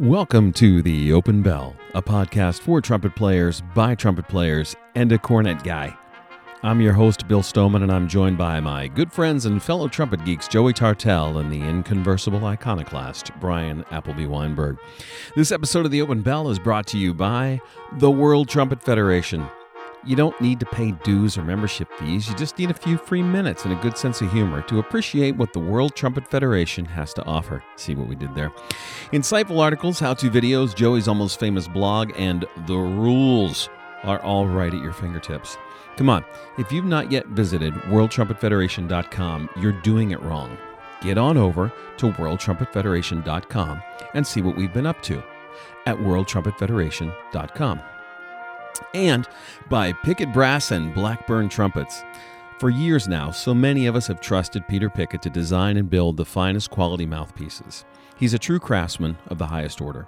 Welcome to The Open Bell, a podcast for trumpet players, by trumpet players, and a cornet guy. I'm your host, Bill Stoneman, and I'm joined by my good friends and fellow trumpet geeks, Joey Tartell and the inconversible iconoclast, Bryan Appleby Wineberg. This episode of The Open Bell is brought to you by the World Trumpet Federation. You don't need to pay dues or membership fees. You just need a few free minutes and a good sense of humor to appreciate what the World Trumpet Federation has to offer. See what we did there? Insightful articles, how to videos, Joey's almost famous blog, and the rules are all right at your fingertips. Come on, if you've not yet visited worldtrumpetfederation.com, you're doing it wrong. Get on over to worldtrumpetfederation.com and see what we've been up to at worldtrumpetfederation.com and by Pickett Brass and Blackburn Trumpets. For years now, so many of us have trusted Peter Pickett to design and build the finest quality mouthpieces. He's a true craftsman of the highest order,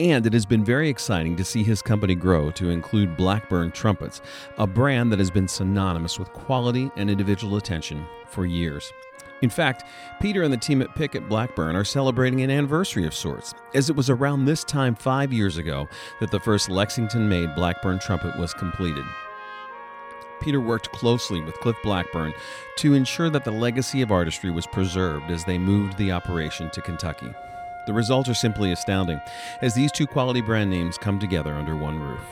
and it has been very exciting to see his company grow to include Blackburn Trumpets, a brand that has been synonymous with quality and individual attention for years. In fact, Peter and the team at Pickett Blackburn are celebrating an anniversary of sorts, as it was around this time five years ago that the first Lexington made Blackburn trumpet was completed. Peter worked closely with Cliff Blackburn to ensure that the legacy of artistry was preserved as they moved the operation to Kentucky. The results are simply astounding, as these two quality brand names come together under one roof.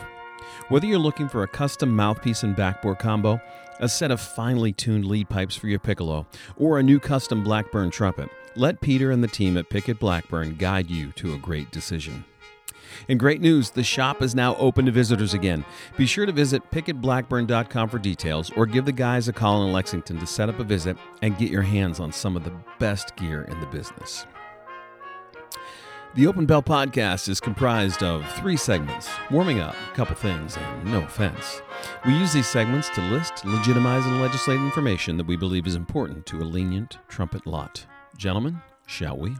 Whether you're looking for a custom mouthpiece and backbore combo, a set of finely tuned lead pipes for your piccolo, or a new custom Blackburn trumpet, let Peter and the team at Pickett Blackburn guide you to a great decision. And great news, the shop is now open to visitors again. Be sure to visit pickettblackburn.com for details or give the guys a call in Lexington to set up a visit and get your hands on some of the best gear in the business. The Open Bell podcast is comprised of three segments warming up, a couple things, and no offense. We use these segments to list, legitimize, and legislate information that we believe is important to a lenient trumpet lot. Gentlemen, shall we?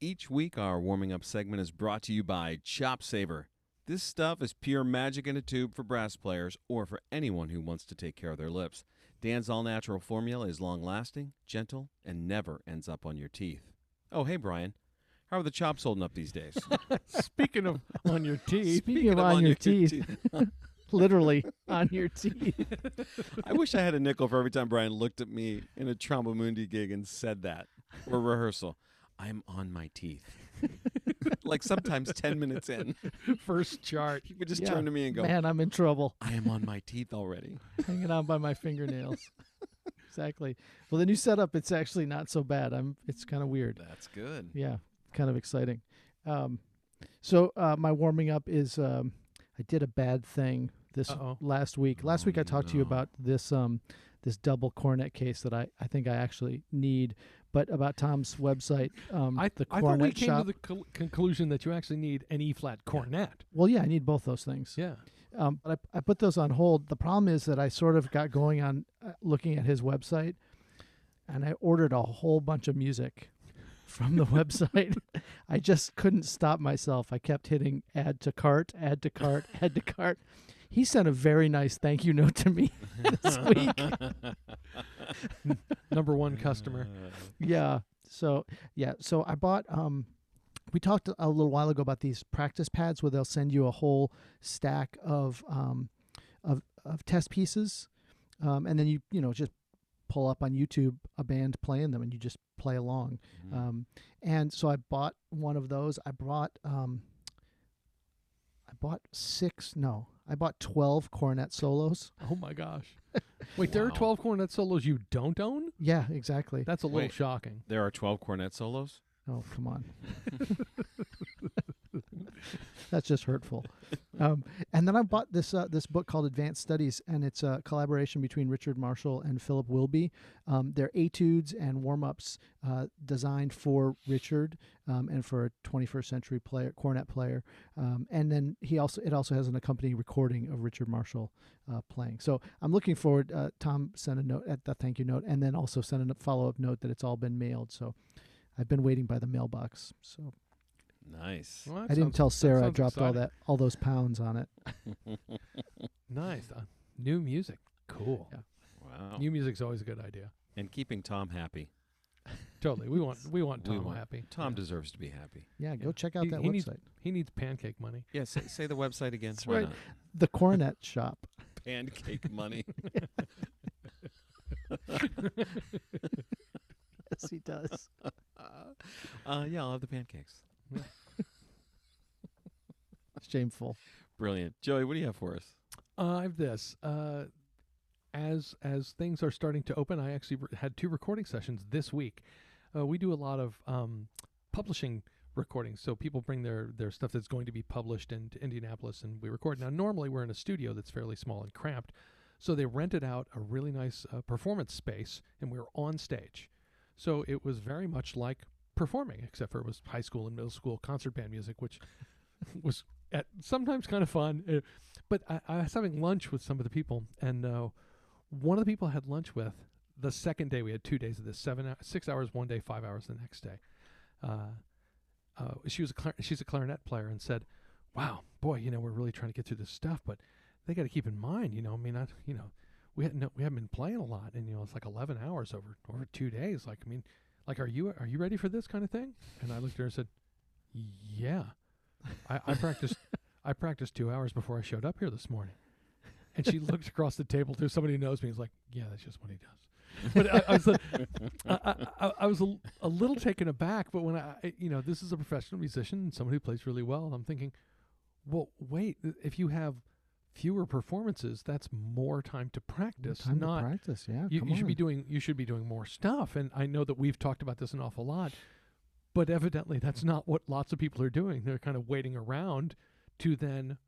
Each week, our warming up segment is brought to you by Chop Saver. This stuff is pure magic in a tube for brass players or for anyone who wants to take care of their lips. Dan's all natural formula is long lasting, gentle, and never ends up on your teeth. Oh, hey, Bryan. How are the chops holding up these days? Speaking of on your teeth, Speaking of on your teeth, literally on your teeth. I wish I had a nickel for every time Bryan looked at me in a Tromba Mundi gig and said that or rehearsal. I'm on my teeth. like sometimes 10 minutes in, first chart. he would just Yeah. turn to me and go, Man, I'm in trouble. I am on my teeth already. Hanging on by my fingernails. exactly. Well, the new setup, it's actually not so bad. I'm. It's kind of weird. That's good. Yeah, kind of exciting. Um, so uh, my warming up is um, I did a bad thing this Uh-oh. last week. Last Oh, week I talked to you about this um, this double cornet case that I, I think I actually need, but about Tom's website, um, I, the I thought we came shop. to the col- conclusion that you actually need an E flat cornet. well, yeah, I need both those things. Yeah. Um, but I, I put those on hold. The problem is that I sort of got going on uh, looking at his website, and I ordered a whole bunch of music from the website. I just couldn't stop myself. I kept hitting add to cart, add to cart, add to cart. He sent a very nice thank you note to me this week. Number one customer. yeah. So yeah. So I bought. Um, we talked a little while ago about these practice pads where they'll send you a whole stack of um, of of test pieces, um, and then you you know just pull up on YouTube a band playing them and you just play along. Mm. Um, and so I bought one of those. I bought um, I bought six. No, I bought twelve cornet solos. Oh my gosh. Wait, there are Wow. 12 cornet solos you don't own? Yeah, exactly. That's a little Wait. shocking. There are 12 cornet solos? Oh, come on. That's just hurtful. Um, and then I bought this uh, this book called Advanced Studies, and it's a collaboration between Richard Marshall and Philip Wilby. Um, they're etudes and warm ups uh, designed for Richard um, and for a 21st century player, cornet player. Um, and then he also it also has an accompanying recording of Richard Marshall uh, playing. So I'm looking forward. Uh, Tom sent a note at the thank you note, and then also sent a follow up note that it's all been mailed. So I've been waiting by the mailbox. So Nice. Well, that I didn't tell Sarah I sounds dropped all that all those pounds on it. Nice. Uh, New music. Cool. Yeah. Wow. New music's always a good idea. and keeping Tom happy. Totally. We want we want We Tom want- happy. Tom Yeah. deserves to be happy. Yeah, go Yeah. check out He- that he needs- website. He needs pancake money. Yeah, say, say the website again. That's Why right. not? The Cornet Shop. Pancake money. yes, he does. uh, yeah, I'll have the pancakes. Shameful. Brilliant. Joey, what do you have for us? Uh, I have this. Uh, as as things are starting to open, I actually re- had two recording sessions this week. Uh, we do a lot of um, publishing recordings, so people bring their their stuff that's going to be published into Indianapolis, and we record. Now, normally we're in a studio that's fairly small and cramped, so they rented out a really nice uh, performance space, and we were on stage. So it was very much like performing, except for it was high school and middle school concert band music, which was at sometimes kind of fun. Uh, but I, I was having lunch with some of the people, and uh, one of the people I had lunch with the second day we had two days of this seven six hours one day, five hours the next day. Uh, uh, she was a clar- she's a clarinet player and said, "Wow, boy, you know we're really trying to get through this stuff, but they got to keep in mind, you know, I mean, I, you know, we hadn't no, we haven't been playing a lot, and you know it's like eleven hours over over two days. Like, I mean, like, are you are you ready for this kind of thing?" And I looked at her and said, "Yeah, I, I practiced." I practiced two hours before I showed up here this morning. And she looked across the table to somebody who knows me. and was like, "Yeah, that's just what he does." But I, I was, like, I, I, I- was a, a little taken aback. But when I, you know, this is a professional musician and somebody who plays really well, I'm thinking, well, wait, if you have fewer performances, that's more time to practice. Time not to practice. Yeah, you, you should be doing you should be doing more stuff. And I know that we've talked about this an awful lot, but evidently that's not what lots of people are doing. They're kind of waiting around to then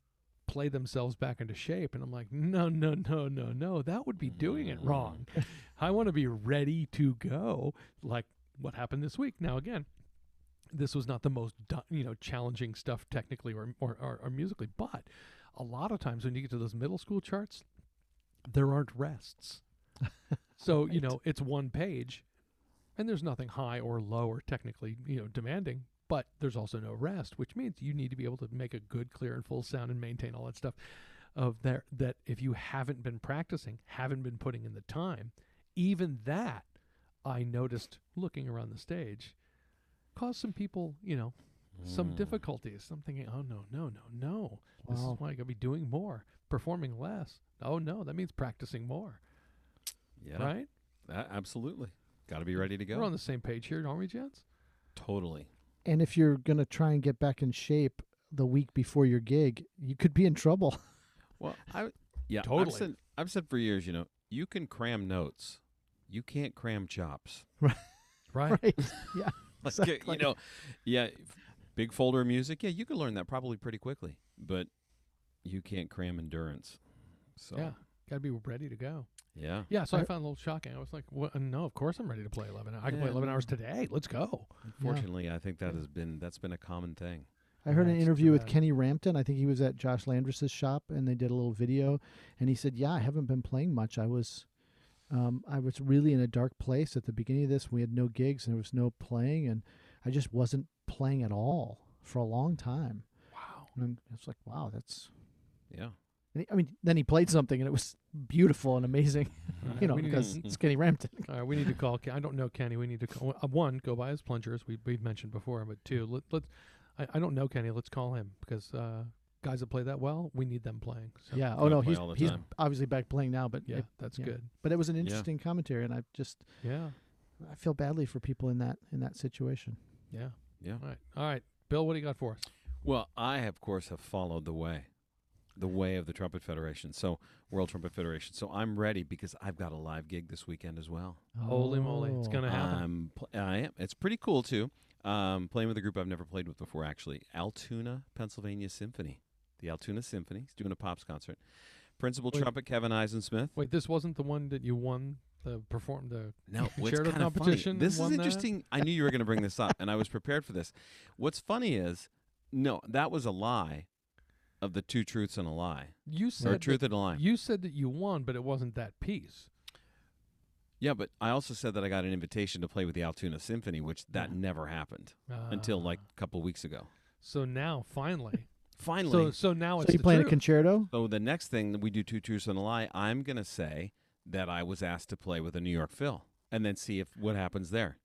play themselves back into shape. And I'm like, no, no, no, no, no. That would be doing it wrong. Mm. I want to be ready to go, like what happened this week. Now again, this was not the most you know challenging stuff technically or, or, or, or musically, but a lot of times when you get to those middle school charts, there aren't rests. so you know it's one page, and there's nothing high or low or technically you know demanding, but there's also no rest, which means you need to be able to make a good, clear, and full sound and maintain all that stuff. Of there that if you haven't been practicing, haven't been putting in the time, even that I noticed looking around the stage caused some people, you know, some Mm. difficulties. I'm thinking, oh no, no, no, no. This Wow. is why I gotta be doing more, performing less. Oh no, that means practicing more, Yeah, right? a- absolutely. Got to be ready to go. We're on the same page here, aren't we, gents? totally. And if you're gonna try and get back in shape the week before your gig, you could be in trouble. Well, I yeah, Totally. I've said, I've said for years, you know, you can cram notes, you can't cram chops. Right. right? Yeah. Like, Exactly. you know, yeah, f- big folder of music. Yeah, you could learn that probably pretty quickly, but you can't cram endurance. So Yeah. Gotta be ready to go. yeah. Yeah, so I, I- found it a little shocking. I was like, "What? No, of course I'm ready to play 11. I can play 11 hours today. Let's go." Unfortunately, I think that has been that's been a common thing. I heard Yeah, an interview with. Kenny Rampton. I think he was at Josh Landress's shop, and they did a little video. And he said, "Yeah, I haven't been playing much. I was, um, I was really in a dark place at the beginning of this. We had no gigs, and there was no playing, and I just wasn't playing at all for a long time. Wow. And it's like, wow, that's. Yeah. and he- I mean, then he played something, and it was beautiful and amazing. you know, because it's Kenny Rampton. All right, we need to call. Ken- I don't know Kenny. We need to call, uh, one go buy his plungers. We we've mentioned before, but two, let, let's. I, I don't know Kenny. Let's call him because uh, guys that play that well, we need them playing. So, yeah. Oh no, he's he's obviously back playing now, but yeah, it, that's yeah. good. but it was an Yeah. interesting commentary, and I just Yeah, I feel badly for people in that in that situation. yeah. Yeah. All right, all right. Bill, what do you got for us? Well, I of course have followed the way, the way of the Trumpet Federation. So World Trumpet Federation. So I'm ready because I've got a live gig this weekend as well. Holy moly, it's Oh. gonna happen. I'm pl- I am. It's pretty cool too. Um, playing with a group I've never played with before, actually. Altoona, Pennsylvania Symphony. The Altoona Symphony. He's doing a pops concert. Principal Wait. trumpet Kevin Eisensmith. Wait, this wasn't the one that you won the perform the. No, what's Concerto kind of competition funny? This is won that? interesting. I knew you were going to bring this up, and I was prepared for this. What's funny is, no, that was a lie. Of the two truths and a lie, You or said truth that, and a lie. you said that you won, but it wasn't that piece. Yeah, but I also said that I got an invitation to play with the Altoona Symphony, which that never happened ah. until like a couple weeks ago. So now, finally, finally. So so now So it's you the playing a concerto? So the next thing that we do two truths and a lie, I'm gonna say that I was asked to play with a New York Phil, and then see if what happens there.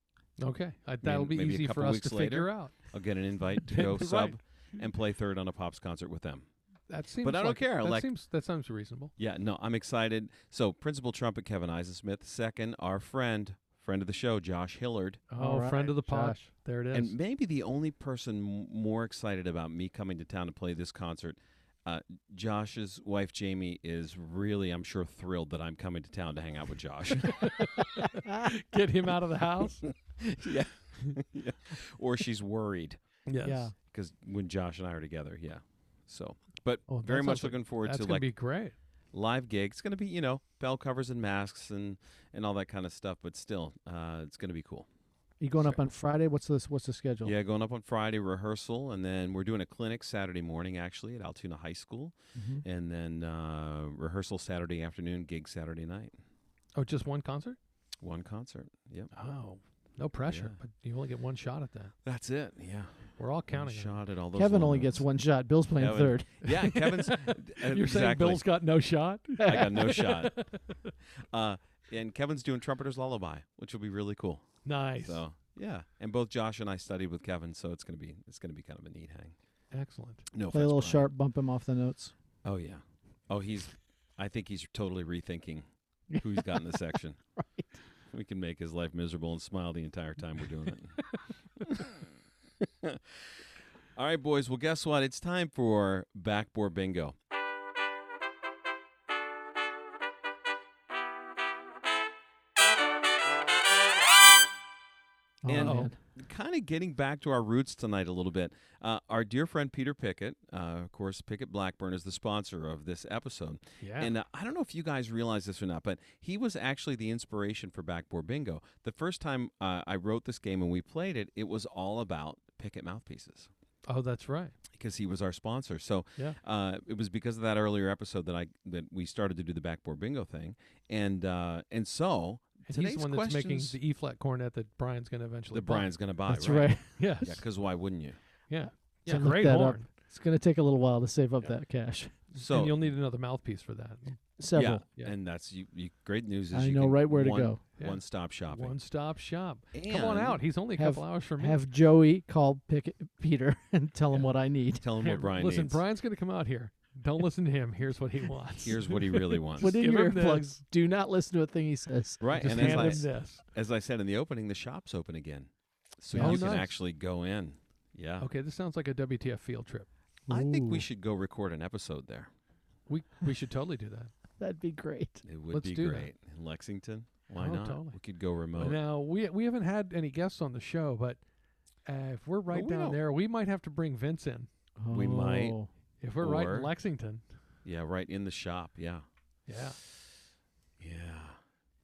Okay, I, that'll be maybe easy for us weeks to later. figure out. I'll get an invite to Right. go sub and play third on a pops concert with them. That seems. But I don't like, care, That like- seems that sounds reasonable. Yeah, no, I'm excited. So principal trumpet Kevin Eisensmith, second our friend, friend of the show Josh Hillard, Oh, All friend of the pod. Josh. There it is. and maybe the only person more excited about me coming to town to play this concert. Uh, Josh's wife Jamie is really, I'm sure, thrilled that I'm coming to town to hang out with Josh. Get him out of the house. yeah. yeah. Or she's worried yes. Yeah. because when Josh and I are together, yeah. So, but Oh, very much sounds like- looking forward That's gonna like be great. Live gig. It's gonna be you know bell covers and masks and and all that kind of stuff, but still, uh, it's gonna be cool. You going up on Friday? What's this? What's the schedule? Yeah, going up on Friday rehearsal, and then we're doing a clinic Saturday morning actually at Altoona High School, Mhm. and then uh, rehearsal Saturday afternoon, gig Saturday night. Oh, just one concert? One concert. Yep, Oh, no pressure. Yeah. But you only get one shot at that. that's it. Yeah, We're all counting. shot at all those. Kevin only gets one shot. Bill's playing Kevin- third. Yeah, Kevin's. uh, You're saying. Bill's got no shot? I got no shot. Uh, and Kevin's doing Trumpeter's Lullaby, which will be really cool. Nice. So yeah, and both Josh and I studied with Kevin, so it's gonna be it's gonna be kind of a neat hang. Excellent. No, Play a little Bryan. sharp, bump him off the notes. Oh yeah. Oh, he's. I think he's totally rethinking who he's got in the section. Right. We can make his life miserable and smile the entire time we're doing it. All right, boys. Well, guess what? It's time for backbore bingo. Oh, And- man. kind of getting back to our roots tonight a little bit. Uh, our dear friend Peter Pickett, uh, of course, Pickett Blackburn is the sponsor of this episode. Yeah. And uh, I don't know if you guys realize this or not, but he was actually the inspiration for Backbore Bingo. The first time uh, I wrote this game and we played it, it was all about Pickett mouthpieces oh, that's right. because he was our sponsor. So Yeah. uh, it was because of that earlier episode that I that we started to do the Backbore Bingo thing, and uh, and so And he's today's the one that's making the E flat cornet that Bryan's going to eventually that buy. Bryan's going to buy. That's right? right. Yes. Yeah, because why wouldn't you? Yeah. It's So a great that up. horn. It's going to take a little while to save up Yeah. that cash. So and you'll need another mouthpiece for that. Several. Yeah, Yeah. and that's you, you. Great news is I you know can right where to go. Yeah. One stop shopping. One stop shop. Come on out. He's only a have- couple hours from me. Have Joey call Pick Peter and tell him what I need. Tell him Here, what Bryan needs. listen, needs. Bryan's going to come out here. Don't listen to him. Here's what he wants. Here's what he really wants. Put in give your him earplugs. this. Do not listen to a thing he says. right, Just and hand him as I, this. as I said in the opening, the shop's open again, so Oh, you can nice. actually go in. Yeah, Okay, this sounds like a WTF field trip. I think we should go record an episode there. We we should totally do that. That'd be great. It would Let's be do that. great in Lexington. Why Oh, not? totally. We could go remote. Now we we haven't had any guests on the show, but uh, if we're right we down don't- there, we might have to bring Vince in. We might. Oh. If we're right Or- in Lexington, Yeah, right in the shop. Yeah, yeah, yeah.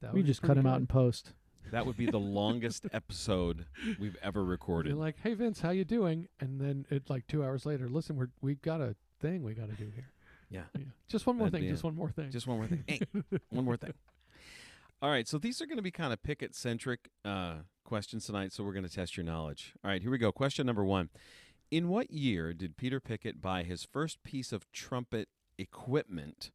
that We would be just cut pretty him out good. in post. That would be the longest episode we've ever You're recorded. like, "Hey Vince, how you doing?" And then it like two hours later, listen, we're we've got a thing we got to do here. Yeah. Yeah. Just one more That'd thing. Just it. one more thing. Just one more thing. Hey, one more thing. All right, so these are going to be kind of Pickett centric uh, questions tonight, so we're going to test your knowledge. All right, here we go. Question number one In what year did Peter Pickett buy his first piece of trumpet equipment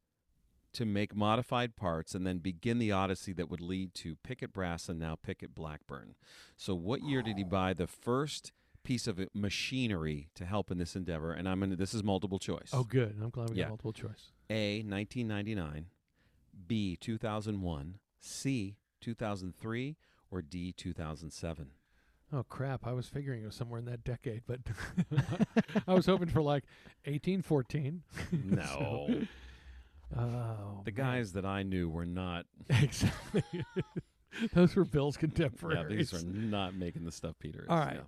to make modified parts and then begin the odyssey that would lead to Pickett Brass and now Pickett Blackburn? So, what year did he buy the first piece of machinery to help in this endeavor? And I'm to, this is multiple choice. oh, good. I'm glad we Yeah. got multiple choice. A, 1999, B, 2001, C, 2003, or D, 2007? Oh crap! I was figuring it was somewhere in that decade, but I was hoping for like 1814. No. Oh, the man. guys that I knew were not, exactly. Those were Bill's yeah, these are not making the stuff Peter is. All right. no.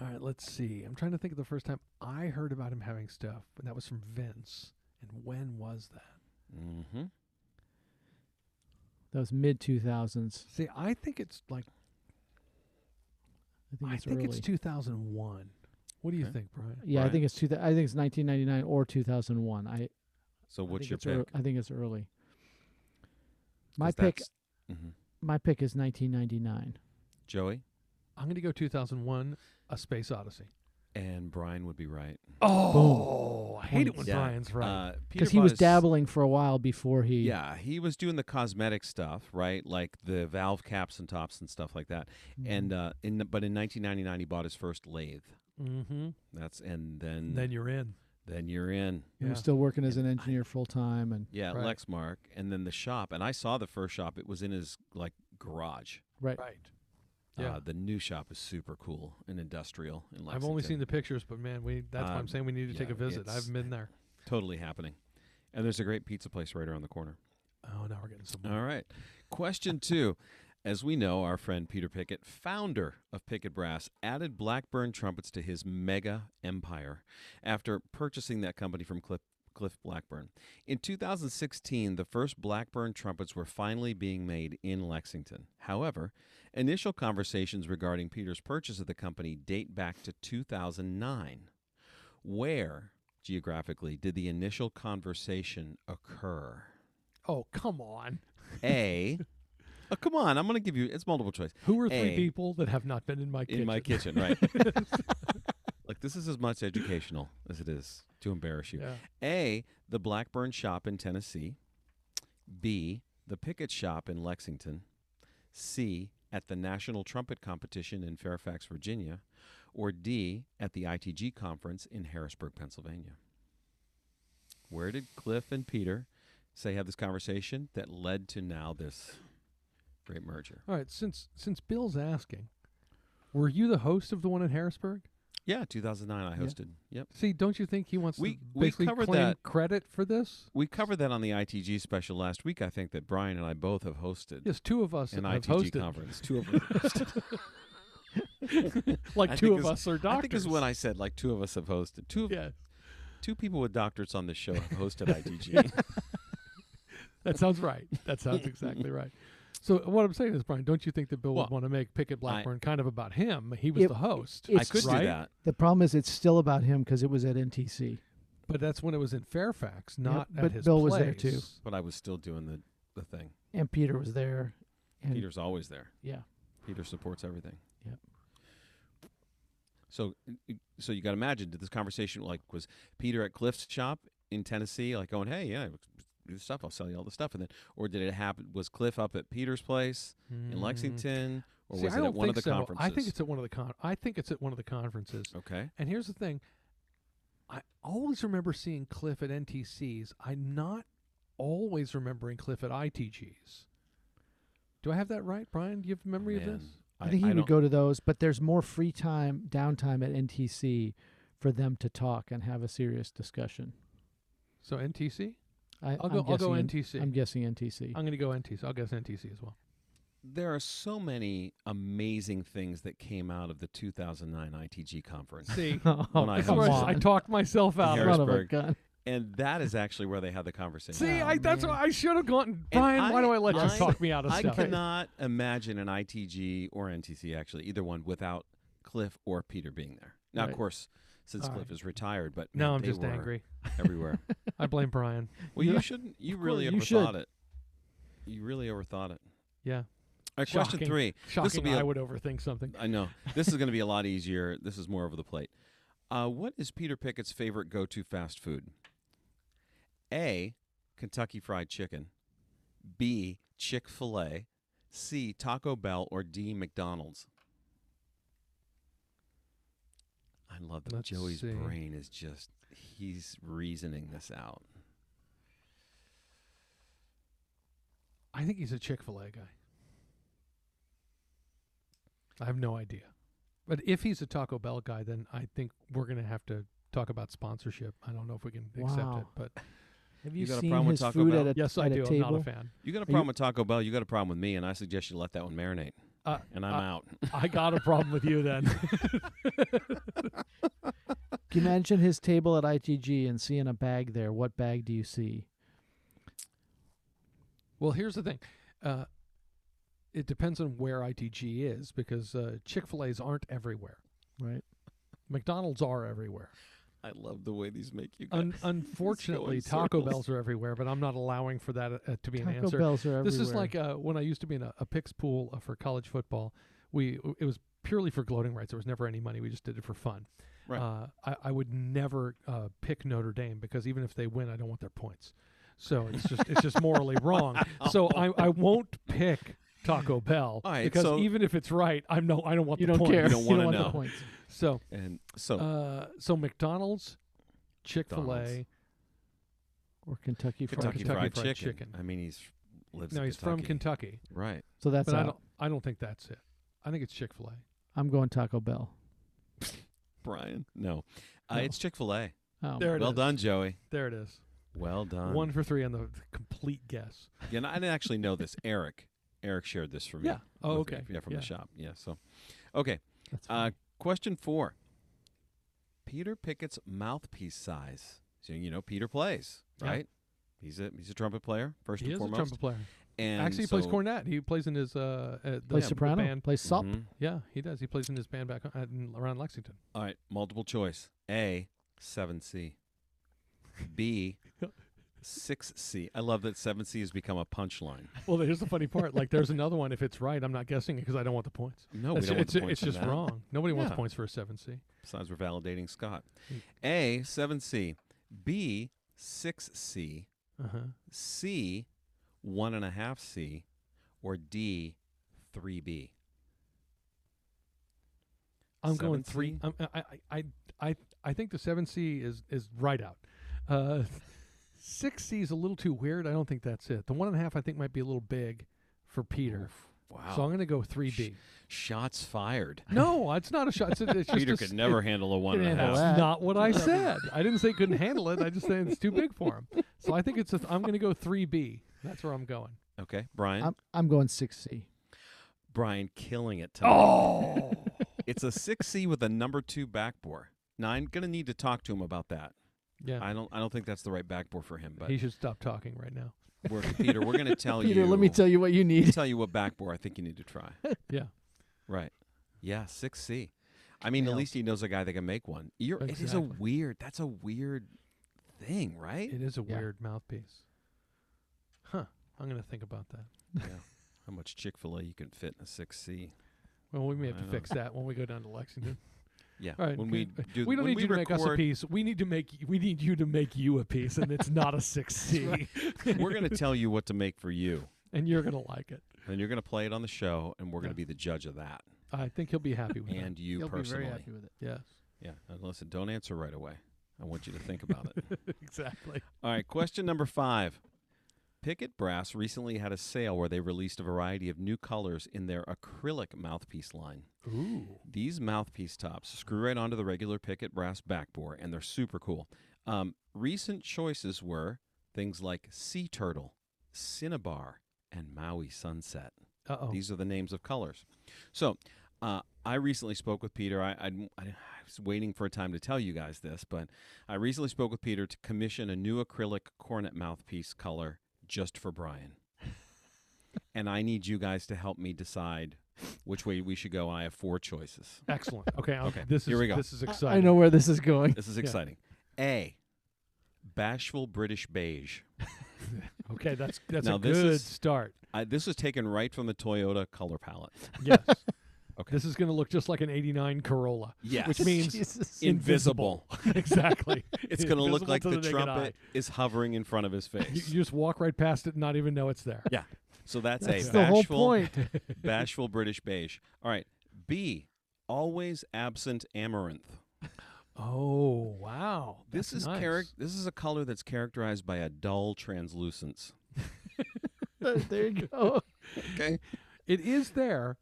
All right, let's see. I'm trying to think of the first time I heard about him having stuff, and that was from Vince. And when was that? Mm-hmm. That was mid 2000s. See, I think it's like I think I it's think it's 2001. What do you Okay. think, Bryan? yeah, I think it's two. I think it's 1999 or 2001. I So what's think your it's ear- pick? I think it's early. My 'Cause pick. that's- Mhm. My pick is 1999. Joey I'm going to go 2001, A Space Odyssey. and Bryan would be right. Oh, I hate it when Yeah. Bryan's right. Uh, Peter because he bought was his- dabbling for a while before he. Yeah, he was doing the cosmetic stuff, right? Like the valve caps and tops and stuff like that. Mhm. And uh, in the, but in 1999 he bought his first lathe. mm-hmm. That's and then Then you're in. then you're in. he Yeah. was still working as an engineer full time, and Yeah, Right. Lexmark, and then the shop. And I saw the first shop. It was in his like garage. right. Right. Yeah. Uh, the new shop is super cool and industrial in Lexington. I've only seen the pictures, but man, we that's why I'm Um, saying we need to take a visit. I haven't been there. totally happening. And there's a great pizza place right around the corner. Oh, now we're getting some. All right. Question two. As we know, our friend Peter Pickett, founder of Pickett Brass, added Blackburn trumpets to his mega empire after purchasing that company from Cliff, Cliff Blackburn. In 2016, the first Blackburn trumpets were finally being made in Lexington. However, initial conversations regarding Peter's purchase of the company date back to 2009. Where, geographically, did the initial conversation occur? Oh, come on. A. Oh, come on. I'm going to give you, it's multiple choice. Who are three A. people that have not been in my kitchen? In my kitchen, right. like, this is as much educational as it is to embarrass you. yeah. A. The Blackburn shop in Tennessee. B. The Pickett shop in Lexington. C. At the National Trumpet Competition in Fairfax, Virginia. Or D. At the ITG conference in Harrisburg, Pennsylvania. Where did Cliff and Peter say have this conversation that led to now this great merger? All right. Since since Bill's asking, were you the host of the one in Harrisburg? Yeah, 2009 I Yeah. hosted. Yep. See, don't you think he wants We- to we basically covered claim that- credit for this? We covered that on the ITG special last week. I think that Brian and I both have hosted Yes, two of us an have ITG hosted. conference. Two of us. like I two of us are doctors. I think is when I said like two of us have hosted. Two of, yeah, two people with doctorates on this show have hosted ITG. that sounds right. That sounds exactly right. So what I'm saying is, Bryan, don't you think that Bill Well, would want to make Pickett Blackburn kind of about him? He was It- the host, I could right? do that. the problem is it's still about him because it was at NTC. but that's when it was in Fairfax, not but at his Bill place. was there, too. But I was still doing the, the thing. and Peter was there. And Peter's always there. yeah, Peter supports everything. Yep. So, so you got to imagine, did this conversation like was Peter at Cliff's shop in Tennessee, like going, "Hey, yeah, do the stuff. I'll sell you all the stuff," and then, or did it happen? Was Cliff up at Peter's place in Mm. Lexington, or See, was I it at one of the think so. conferences? I think it's at one of the con. I think it's at one of the conferences. okay. And here's the thing. I always remember seeing Cliff at NTCs. I'm not always remembering Cliff at ITGs. Do I have that right, Bryan? Do you have memory of this? I, think he would go to those, but there's more free time, downtime at NTC for them to talk and have a serious discussion. So NTC? I, I'll go. I'm I'll go NTC. I'm guessing NTC. I'm going to go NTC. I'll guess NTC as well. There are so many amazing things that came out of the 2009 ITG conference. See, oh, When I come on. I talked myself out. Harris- of it. Of a Harrisburg. gun. and that is actually where they had the conversation. See, Oh, I, that's man. what I should have gone. Bryan, why do I let I- you talk me out of I stuff? I cannot imagine an ITG or NTC actually either one without Cliff or Peter being there. Now, Right. of course, since All Cliff right. is retired, but man, I'm they just angry. everywhere. I blame Bryan. well, you shouldn't. You really you overthought should. it. You really overthought it. Yeah. All right, question Shocking. three. Shocking. be I a- would overthink something. I know this is going to be a lot easier. This is more over the plate. Uh, what is Peter Pickett's favorite go-to fast food? A. Kentucky Fried Chicken. B. Chick Fil A. C. Taco Bell or D. McDonald's. I love that Let's Joey's see. brain is just he's reasoning this out. I think he's a Chick Fil A guy. I have no idea, but if he's a Taco Bell guy, then I think we're going to have to talk about sponsorship. I don't know if we can accept it, but Have You you, got a seen problem with his Taco food Bell? at a, yes, I do. a I'm table? not a fan. You got a you- problem with Taco Bell, you got a problem with me, and I suggest you let that one marinate. Uh, And I'm uh, out. I got a problem with you then. Can you imagine his table at ITG and seeing a bag there? What bag do you see? well, here's the thing. Uh, it depends on where ITG is because uh, Chick Fil A's aren't everywhere. Right. McDonald's are everywhere. I love the way these make you guys. Un- unfortunately, Taco circles. Bells are everywhere, but I'm not allowing for that uh, to be an answer. Taco. Bells are everywhere. This is like uh, when I used to be in a, a picks pool uh, for college football. We it was purely for gloating rights. There was never any money. We just did it for fun. Right. Uh, I, I would never uh, pick Notre Dame because even if they win, I don't want their points. So it's just it's just morally wrong. So I, I won't pick Taco Bell All right, because so- even if it's right, I'm no I don't want You the don't points. care. You don't wanna want know. the points. So And so uh, so McDonald's, Chick Fil McDonald's. A. Or Kentucky Fried Kentucky, Chicken. Fried, Fried chicken. Chicken. I mean, he's lives No, in he's Kentucky. from Kentucky, Right. So that's but I out. don't I don't think that's it. I think it's Chick Fil A. I'm going Taco Bell. Bryan. No. Uh, No. It's Chick Fil A. Oh, There it Well is. done, Joey. There it is. Well done. One for three on the complete guess. Yeah, and I didn't actually know this. Eric. Eric shared this for me. Yeah. Oh, with me. okay. Yeah, from Yeah. the shop. Yeah. So, okay. That's Uh, question four. Peter Pickett's mouthpiece size. So you know Peter plays, Yeah. right? He's a he's a trumpet player first He and is a trumpet player. And Actually, he plays cornet. He plays in his uh, uh the, plays the soprano. band. Plays sop. Mhm. Yeah, he does. He plays in his band back uh, in, around Lexington. All right, multiple choice. A, 7C. B, 6C. I love that 7C has become a punchline. Well, here's the funny part. Like, there's another one. If it's right, I'm not guessing it because I don't want the points. No, we it's don't want the points it's just that. wrong. Nobody wants Yeah. points for a seven C. Besides, we're validating Scott. Mm. A, 7C. B, 6C. Uh huh. C, 1.5C. Or D, 3B. I'm going 7C? three. I'm, I, I I I I think the seven C is is right out. Uh, six C is a little too weird. I don't think that's it. The one and a half I think might be a little big for Peter. Oof. Wow. So I'm going to go three B. Shots fired. No, it's not a shot. It's, it's just Peter a could s- never handle a one and a handle half. that. That's not what I said. I didn't say he couldn't handle it. I just said it's too big for him. So I think it's. I'm going to go three B. That's where I'm going. Okay, Bryan. I'm I'm going six C. Bryan killing it tonight. Oh, It's a 6C with a number two backbore. Now I'm gonna need to talk to him about that. Yeah. I don't I don't think that's the right backbore for him. But he should stop talking right now. we're, Peter, we're gonna tell you. Peter, let me tell you what you need. tell you what backbore I think you need to try. Yeah. Right. Yeah, 6C. I mean, at least he knows a guy that can make one. You're, It is a weird. That's a weird thing, right? It is a Yeah. weird mouthpiece. Huh. I'm going to think about that. yeah. How much Chick Fil A you can fit in a 6C? Well, we may have I to know. fix that when we go down to Lexington. Yeah. All right. When good. we do, we don't when need you to make us a piece. We need to make. We need you to make you a piece, and it's not a six C. We're gonna tell you what to make for you, and you're gonna like it. and you're gonna play it on the show, and we're Yeah. gonna be the judge of that, I think he'll be happy with it. and you You'll personally. be very happy with it. Yes. Yeah. And listen, don't answer right away. I want you to think about it. exactly. All right, question number five. Pickett Brass recently had a sale where they released a variety of new colors in their acrylic mouthpiece line. Ooh. These mouthpiece tops screw right onto the regular Pickett Brass backbore, and they're super cool. Um, recent choices were things like Sea Turtle, Cinnabar, and Maui Sunset. Uh oh. These are the names of colors. So, uh, I recently spoke with Peter. I, I, I was waiting for a time to tell you guys this, but I recently spoke with Peter to commission a new acrylic cornet mouthpiece color just for Bryan. and I need you guys to help me decide which way we should go. I have four choices. Excellent. Okay. Okay. Okay, This here is we go. this is exciting. I know where this is going. This is exciting. A. Bashful British beige. Okay. That's that's Now a this good is- start. I, this was taken right from the Toyota color palette. Yes. Okay. This is going to look just like an '89 Corolla, Yes. which means Jesus. invisible. exactly. It's going to look like to the, naked trumpet is hovering in front of his eye. You, face. you just walk right past it and not even know it's there. Yeah. So that's, That's a the whole bashful, point. bashful British beige. All right. B. Always absent amaranth. Oh wow. This That's is nice. charac- This is a color that's characterized by a dull translucence. there you go. Okay. It is there,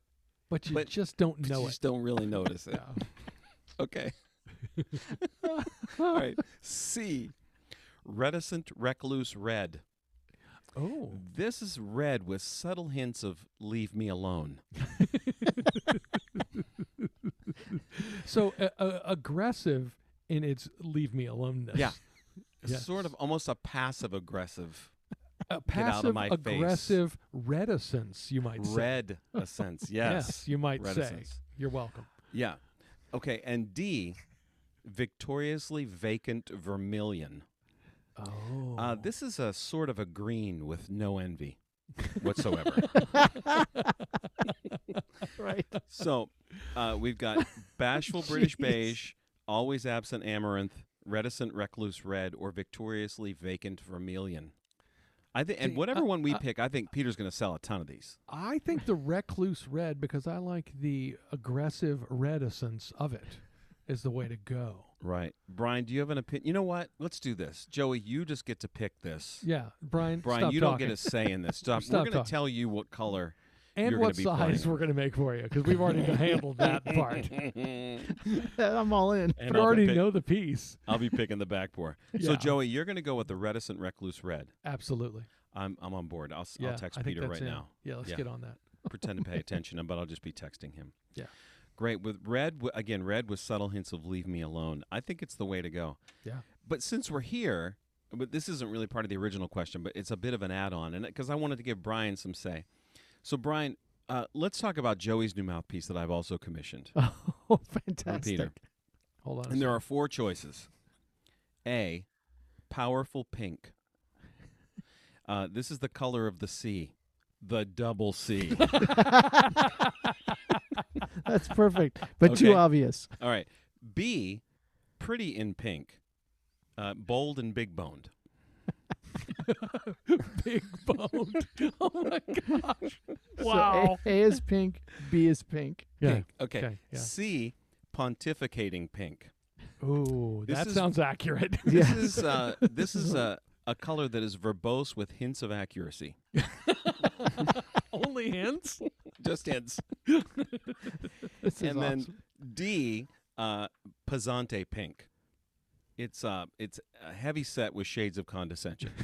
but you But just don't You know it. just don't really notice it. Okay. All right. C. Reticent recluse red. Oh. This is red with subtle hints of leave me alone. So uh, uh, aggressive in its leave me aloneness. Yeah. Yes. Sort of almost a passive aggressive A Get out of passive my face. aggressive reticence, you might say. red a sense. Yes. you might say. Reticence. You're welcome. Yeah. Okay. And D. Victoriously vacant vermilion. Oh. Uh, this is a sort of a green with no envy. whatsoever. right. so uh, we've got bashful British beige, always absent amaranth, reticent recluse red, or victoriously vacant vermilion. I think, and whatever uh, one we uh, pick, I think Peter's going to sell a ton of these. I think the recluse red because I like the aggressive reticence of it is the way to go. Right, Bryan? Do you have an opinion? You know what? Let's do this, Joey. You just get to pick this. Yeah, Bryan. Bryan, stop you talking. don't get a say in this. Stop. Stop We're going to tell you what color. And what size we're going to make for you because we've already handled that part. I'm all in. And I'll already pick- know the piece. I'll be picking the backbore. So Joey, you're going to go with the reticent recluse red. Absolutely. I'm I'm on board. I'll Yeah, I'll text I Peter right it. now. Yeah, let's Yeah. get on that. Pretend to pay attention, but I'll just be texting him. Yeah. Great. With red, again, red with subtle hints of "leave me alone." I think it's the way to go. Yeah. But since we're here, but this isn't really part of the original question, but it's a bit of an add-on, and because I wanted to give Bryan some say. So Bryan, uh, let's talk about Joey's new mouthpiece that I've also commissioned. Oh, fantastic. Peter. Hold on. And there are four choices. A, powerful pink. Uh, this is the color of the sea, the double C. That's perfect, but Okay. too obvious. All right. B, pretty in pink, uh, bold and big boned. big boned. oh my gosh! So Wow. A, A is pink, B is pink. yeah. Pink. Okay. Okay, yeah. C, pontificating pink. Ooh, This that is- sounds accurate. This Yeah. is uh, this is a, a color that is verbose with hints of accuracy. Only hints. Just hints. This is and then. D, uh, Pesante pink. It's uh, it's a heavy set with shades of condescension.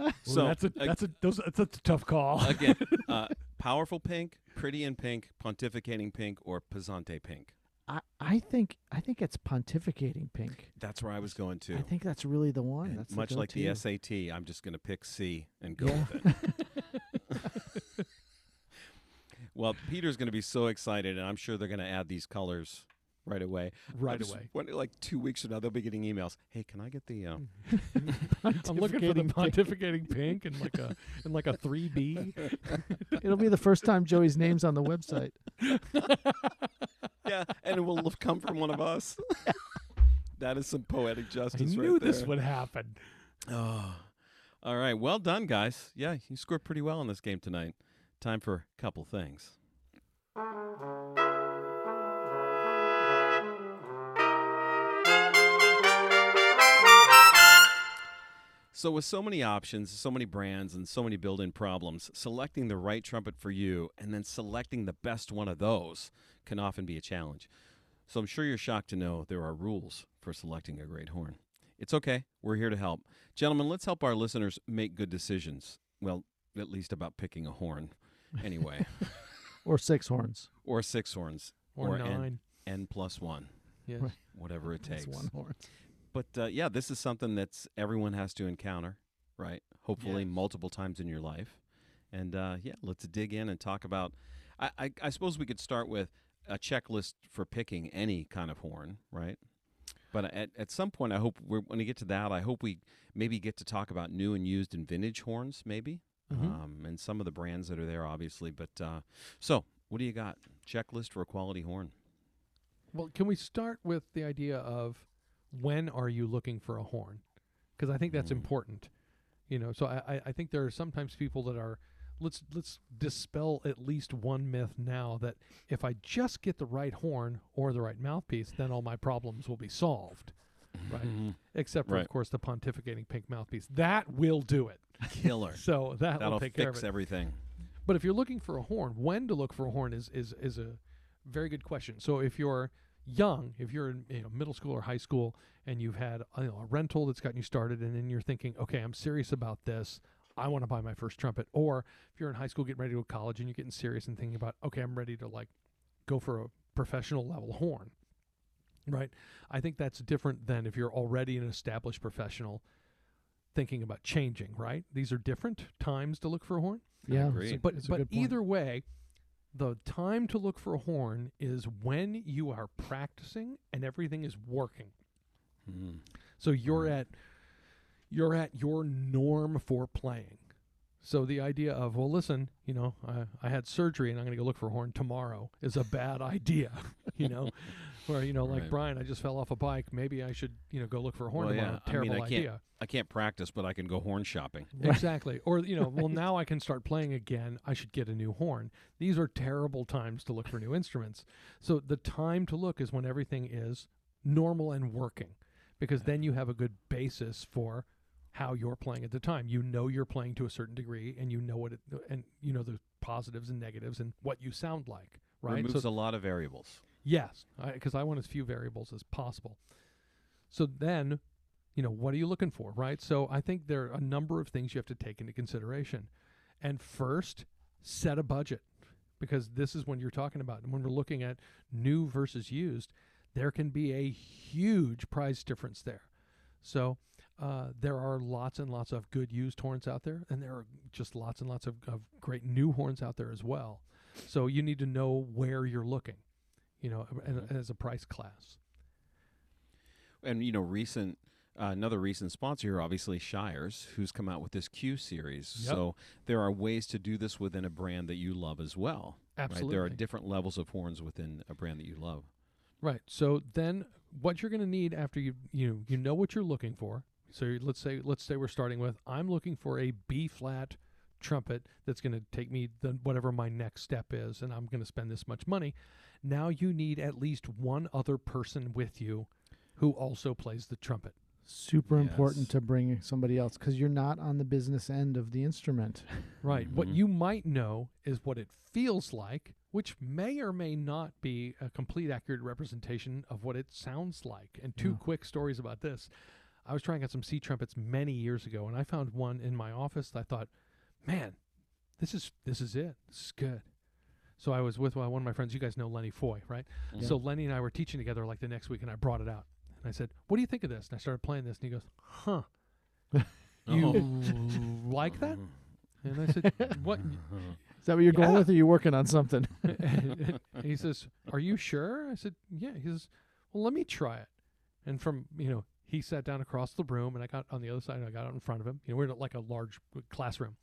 Ooh, so that's a that's a those that's a tough call. again, uh, powerful pink, pretty in pink, pontificating pink, or pesante pink. I, I think I think it's pontificating pink. That's where I was going to. I think that's really the one. And That's much the like the go-to. SAT, I'm just going to pick C and go Yeah. with it. well, Peter's going to be so excited, and I'm sure they're going to add these colors right away. right just away. wondering, like two weeks from now, they'll be getting emails. Hey, can I get the? Uh, I'm looking for the Pontificating pink. and like a and like a three B. It'll be the first time Joey's name's on the website. yeah, and it will have come from one of us. that is some poetic justice. I knew right this would happen. Oh, all right. Well done, guys. Yeah, you scored pretty well in this game tonight. Time for a couple things. So, with so many options, so many brands, and so many built in problems, selecting the right trumpet for you and then selecting the best one of those can often be a challenge. So, I'm sure you're shocked to know there are rules for selecting a great horn. It's okay. We're here to help. Gentlemen, let's help our listeners make good decisions. Well, at least about picking a horn, anyway, Or six horns. or six horns, Or, Or N. nine. n plus one, Yes. Right. whatever it That's takes. one horn. But uh, yeah, this is something that's everyone has to encounter, right? Hopefully, Yes. multiple times in your life. And uh, yeah, let's dig in and talk about. I, I, I suppose we could start with a checklist for picking any kind of horn, right? But at, at some point, I hope we're, when we get to that, I hope we maybe get to talk about new and used and vintage horns, maybe, Mhm. um, and some of the brands that are there, obviously. But uh, so, what do you got? Checklist for a quality horn. Well, can we start with the idea of when are you looking for a horn? Because I think that's Mm. important. You know, so I, I- I think there are sometimes people that are let's let's dispel at least one myth now that if I just get the right horn or the right mouthpiece, then all my problems will be solved. Right. Mm-hmm. Except for Right. of course the pontificating pink mouthpiece. That will do it. Killer. So that That'll will take care of fix it. everything. But if you're looking for a horn, when to look for a horn is is is a very good question. So if you're young, if you're in you know, middle school or high school and you've had you know, a rental that's gotten you started, and then you're thinking, okay, I'm serious about this. I want to buy my first trumpet. Or if you're in high school getting ready to go to college and you're getting serious and thinking about, okay, I'm ready to like go for a professional level horn. Right? I think that's different than if you're already an established professional thinking about changing, right? These are different times to look for a horn. Yeah. agree. it's But it's but either way, the time to look for a horn is when you are practicing and everything is working. Mm. So you're Right. at you're at your norm for playing. So the idea of well, listen, you know, I, I had surgery and I'm going to go look for a horn tomorrow is a bad idea. you know, where you know, like Right. Bryan, I just fell off a bike. Maybe I should you know go look for a horn Well, yeah. tomorrow. I mean, Terrible I can't- idea. I can't practice, but I can go horn shopping. Exactly. Or you know, well now I can start playing again. I should get a new horn. These are terrible times to look for new instruments. So the time to look is when everything is normal and working. Because then you have a good basis for how you're playing at the time. You know you're playing to a certain degree and you know what it and you know the positives and negatives and what you sound like, right? Removes so a lot of variables. Yes, because I, want as few variables as possible. So then, you know, what are you looking for, right? So I think there are a number of things you have to take into consideration. And first, set a budget because this is when you're talking about And when we're looking at new versus used, there can be a huge price difference there. So uh, there are lots and lots of good used horns out there, and there are just lots and lots of, of great new horns out there as well. So you need to know where you're looking, you know, and, Mhm. as a price class. And you know, recent uh, another recent sponsor here, obviously Shires, who's come out with this Q series. Yep. So there are ways to do this within a brand that you love as well. Absolutely. Right? There are different levels of horns within a brand that you love. Right. So then, what you're going to need after you you you know what you're looking for. So let's say let's say we're starting with I'm looking for a B flat trumpet that's going to take me the whatever my next step is, and I'm going to spend this much money. Now you need at least one other person with you who also plays the trumpet. Super important to bring somebody else because you're not on the business end of the instrument. Right. What Mhm. you might know is what it feels like, which may or may not be a complete accurate representation of what it sounds like. And two Yeah. quick stories about this. I was trying out some C trumpets many years ago, and I found one in my office. That I thought, man, this is this is it. This is good. So I was with uh, one of my friends. You guys know Lenny Foy, right? Mhm. So Lenny and I were teaching together like the next week, and I brought it out. And I said, "What do you think of this?" And I started playing this, and he goes, "Huh, you Oh. like that?" And I said, "What?" Is that what you're going with, or you're working on something? he says, "Are you sure?" I said, "Yeah." He says, "Well, let me try it." And from you know, he sat down across the room, and I got on the other side, and I got out in front of him. You know, we're in like a large classroom,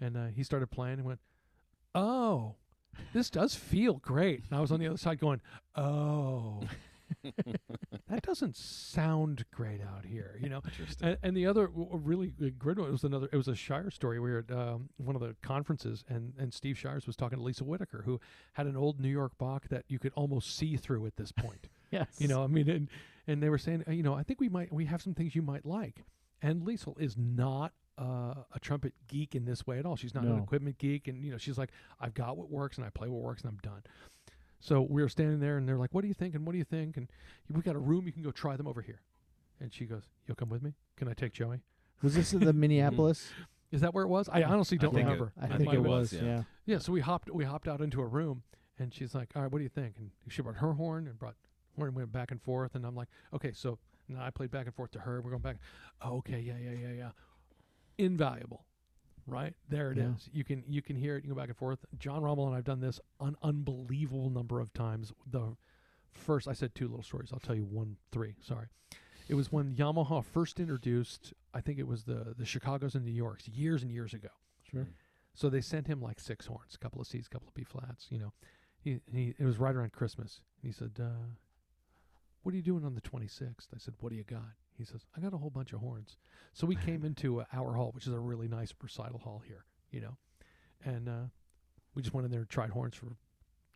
and uh, he started playing and went, "Oh, this does feel great." And I was on the other side going, "Oh." that doesn't sound great out here, you know. Interesting. And, and the other w- really good one was another. It was a Shire story. We were at um, one of the conferences, and and Steve Shires was talking to Lisa Whitaker, who had an old New York Bach that you could almost see through at this point. yes. you know, I mean, and and they were saying, uh, you know, I think we might we have some things you might like. And Lisa is not uh, a trumpet geek in this way at all. She's not an equipment geek, and you know, she's like, I've got what works, and I play what works, and I'm done. So we were standing there, and they're like, "What do you think?" And what do you think? And we got a room. You can go try them over here. And she goes, "You'll come with me? Can I take Joey?" Was this in the Minneapolis? Is that where it was? I honestly don't think it- remember. I I think think it it was. was, Yeah. yeah. Yeah, so we hopped we hopped out into a room and she's like, All right, what do you think? And she brought her horn and brought horn and went back and forth and I'm like, Okay, so now I played back and forth to her. We're going back. Oh, okay, yeah, yeah, yeah, yeah. Invaluable. Right? There it is. Yeah. You can you can hear it, you can go back and forth. John Rommel and I've done this an unbelievable number of times. The first I said two little stories. I'll tell you one, three, sorry. It was when Yamaha first introduced I think it was the the Chicago's and New Yorks years and years ago. Sure. So they sent him like six horns, a couple of C's, a couple of B flats. You know, he, he it was right around Christmas. And he said, uh, "What are you doing on the 26th?" I said, "What do you got?" He says, "I got a whole bunch of horns." So we came into uh, our hall, which is a really nice recital hall here. You know, and uh, we just went in there and tried horns for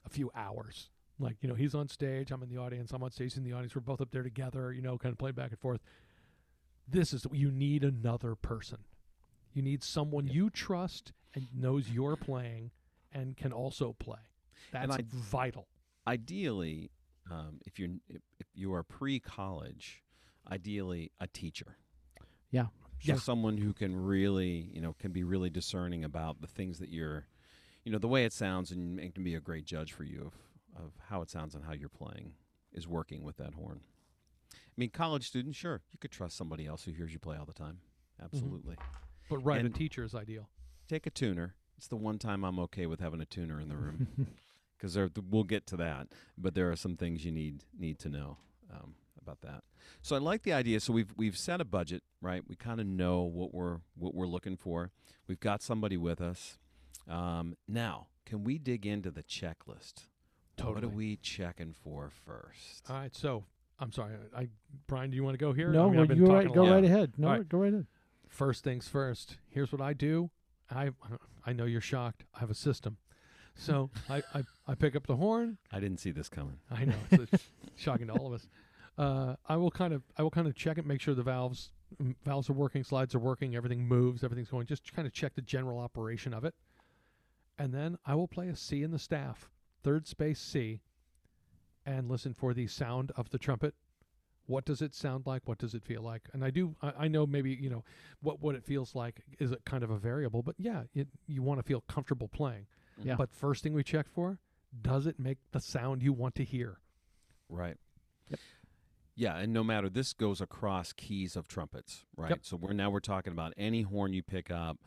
a few hours. Like you know, he's on stage, I'm in the audience, I'm on stage in the audience. We're both up there together. You know, kind of playing back and forth. This is you need another person. You need someone you trust and knows you're playing and can also play. That's I- vital. ideally, um, if you're if, if you are pre-college, ideally a teacher. Yeah. So Yeah. someone who can really, you know, can be really discerning about the things that you're, you know, the way it sounds, and, and can be a great judge for you of of how it sounds and how you're playing is working with that horn. I mean, college students, sure, you could trust somebody else who hears you play all the time. Absolutely. But right, And- a teacher is ideal. Take a tuner. It's the one time I'm okay with having a tuner in the room because we'll get to that. But there are some things you need need to know um, about that. So I like the idea. So we've we've set a budget, right? We kind of know what we're what we're looking for. We've got somebody with us. Um, now, can we dig into the checklist? Totally. What are we checking for first? All right. So I'm sorry. I Bryan, do you want to go here? no, I mean, well, you go right, go right ahead. No, All right. go right ahead. First things first. Here's what I do. I I know you're shocked. I have a system. So I, I, I pick up the horn. I didn't see this coming. I know it's, it's shocking to all of us. Uh, I will kind of I will kind of check it, make sure the valves valves are working, slides are working, everything moves, everything's going. Just kind of check the general operation of it, and then I will play a C in the staff, third space C, and listen for the sound of the trumpet. What does it sound like? What does it feel like? And I do I, I know maybe you know what what it feels like is it kind of a variable, but yeah, it, you want to feel comfortable playing. Yeah. But first thing we check for, does it make the sound you want to hear? Right. Yep. Yeah, and no matter this goes across keys of trumpets, right? Yep. So we're now we're talking about any horn you pick up,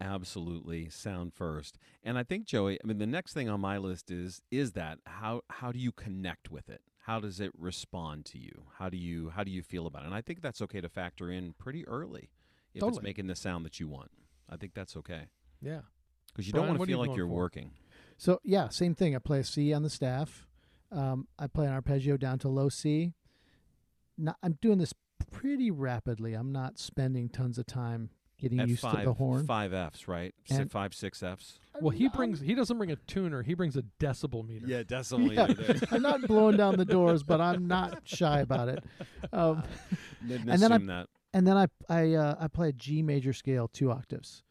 absolutely sound first. And I think Joey, I mean the next thing on my list is is that how how do you connect with it? How does it respond to you? How do you how do you feel about it? And I think that's okay to factor in pretty early if it's making the sound that you want. I think that's okay Yeah. because you Bryan, don't want to you feel like you're for? working. So yeah, same thing. I play a C on the staff. Um, I play an arpeggio down to low C. Not, I'm doing this pretty rapidly. I'm not spending tons of time getting At used five to the horn. five Fs, right? Si- And- five six Fs. Well, he brings he doesn't bring a tuner. He brings a decibel meter. Yeah, decibel Yeah. meter. I'm not blowing down the doors, but I'm not shy about it. Um, Didn't And then I- assume that. and then I I uh, I play a G major scale two octaves,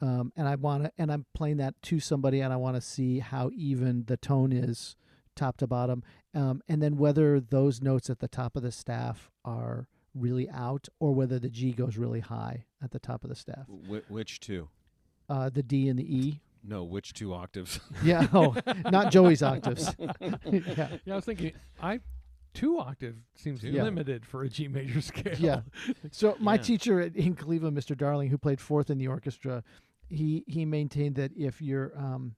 um, and I want to and I'm playing that to somebody, and I want to see how even the tone is, top to bottom, um, and then whether those notes at the top of the staff are really out or whether the G goes really high at the top of the staff. Wh- which two? Uh, the D and the E. No, which two octaves? Yeah, oh, not Joey's octaves. yeah, Yeah, I was thinking I two octave seems Two. Yeah. limited for a G major scale. Yeah. So my Yeah. teacher at, in Cleveland, Mr. Darling, who played fourth in the orchestra, he he maintained that if your um,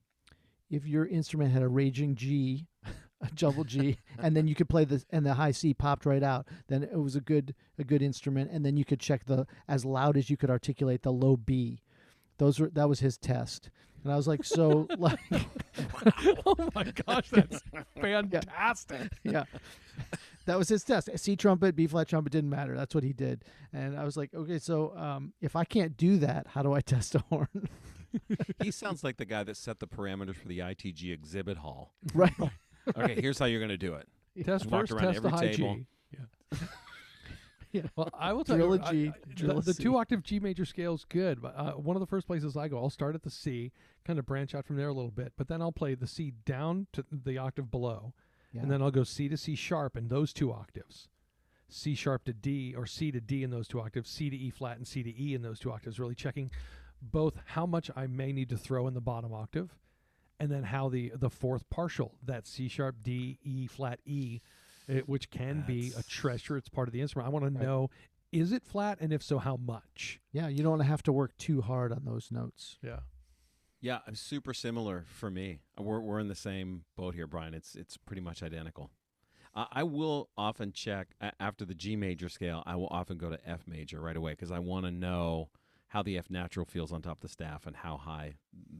if your instrument had a raging G, a double G, and then you could play the and the high C popped right out, then it was a good a good instrument, and then you could check the as loud as you could articulate the low B. Those were that was his test, and I was like, so like oh my gosh, that's fantastic. yeah. That was his test. C trumpet, B flat trumpet didn't matter. That's what he did. And I was like, okay, so um, if I can't do that, how do I test a horn? he sounds like the guy that set the parameters for the ITG exhibit hall. right. Okay, here's how you're going to do it. Test Walked first, around test the every high table. G. Yeah. Yeah. Well, I will tell Drill you, a I- G, I- drill the, the two octave G major scale is good. But uh, one of the first places I go, I'll start at the C, kind of branch out from there a little bit, but then I'll play the C down to the octave below, Yeah. and then I'll go C to C sharp in those two octaves. C sharp to D or C to D in those two octaves, C to E flat and C to E in those two octaves, really checking both how much I may need to throw in the bottom octave and then how the the fourth partial, that C sharp D E flat E, it, which can be a That's- treasure, it's part of the instrument. I want to know is it flat and if so how much? yeah, you don't have to work too hard on those notes. Yeah. Yeah, I'm super similar for me. We're we're in the same boat here, Bryan. It's it's pretty much identical. I I will often check a- after the G major scale. I will often go to F major right away because I want to know how the F natural feels on top of the staff and how high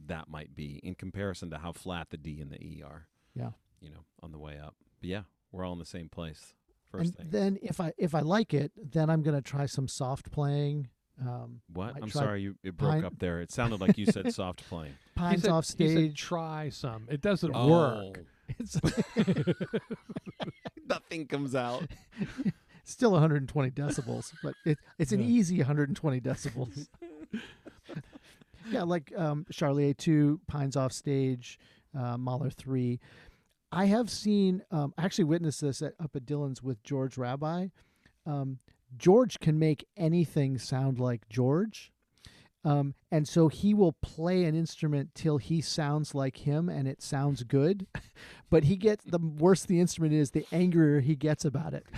that might be in comparison to how flat the D and the E are. Yeah. you know, on the way up. But yeah, we're all in the same place. First and thing. then if I if I like it, then I'm gonna try some soft playing. Um, what? I'm sorry, you it broke pine- up there. It sounded like you said soft playing. pines he said, off he said, try some. It doesn't Oh. work. It's Nothing comes out. Still 120 decibels, but it, it's an Yeah. easy 120 decibels. yeah, like um, Charlier 2, Pines Off Stage, uh, Mahler 3. I have seen, um, I actually witnessed this at, up at Dillon's with George Rabbai. Um, George can make anything sound like George. Um, and so he will play an instrument till he sounds like him and it sounds good. But he gets the worse the instrument is, the angrier he gets about it.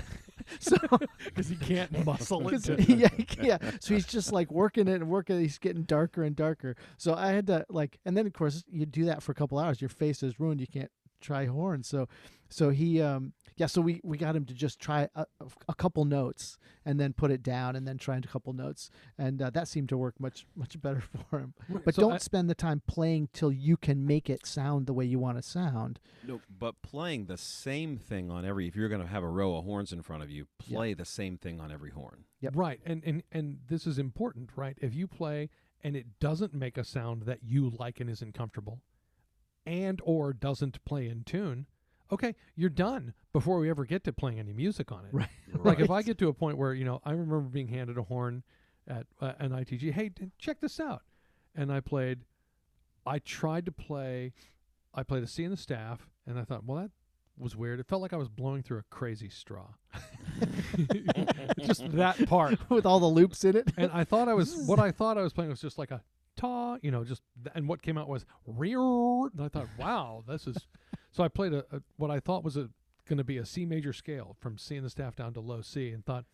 so Because he can't muscle it. yeah, yeah. So he's just like working it and working. it. He's getting darker and darker. So I had to like, and then of course you do that for a couple hours. Your face is ruined. You can't try horn. So, so he um Yeah, so we, we got him to just try a, a couple notes and then put it down and then try a couple notes, and uh, that seemed to work much much better for him. But So don't I- spend the time playing till you can make it sound the way you want to sound. No, but playing the same thing on every if you're going to have a row of horns in front of you, Yeah. play the same thing on every horn. Yep. Right, and, and and this is important, right? If you play and it doesn't make a sound that you like and isn't comfortable, and or doesn't play in tune, okay, you're done before we ever get to playing any music on it. Right. Like if I get to a point where you know I remember being handed a horn at uh, an ITG, hey, d- check this out, and I played. I tried to play. I played a C in the staff, and I thought, well, that was weird. It felt like I was blowing through a crazy straw. just that part with all the loops in it. and I thought I was what I thought I was playing was just like a ta, you know, just th- and what came out was rear, and I thought, wow, this is. So I played a, a what I thought was a going to be a C major scale from C in the staff down to low C, and thought,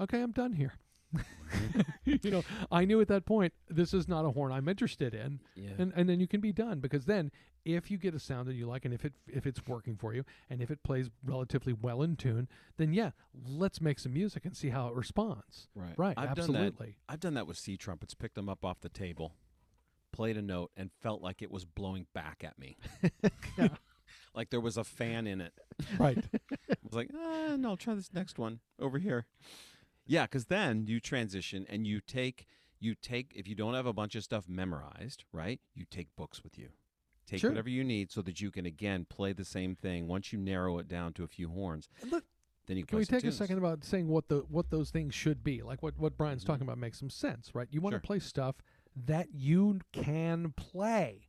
okay, I'm done here. you know, I knew at that point this is not a horn I'm interested in, Yeah. and and then you can be done because then if you get a sound that you like and if it if it's working for you and if it plays relatively well in tune, then yeah, let's make some music and see how it responds. right. Right, I've done that. absolutely. I've done that with C trumpets. Picked them up off the table, played a note, and felt like it was blowing back at me. Like there was a fan in it. Right. I was like, ah, no, try this next one over here. Yeah, because then you transition and you take you take if you don't have a bunch of stuff memorized, right? You take books with you. Take Sure. whatever you need so that you can again play the same thing. Once you narrow it down to a few horns, Look, then you Can we take a second about saying what the what those things should be? Like what what Bryan's talking about makes some sense, right? You want Sure. to play stuff that you can play.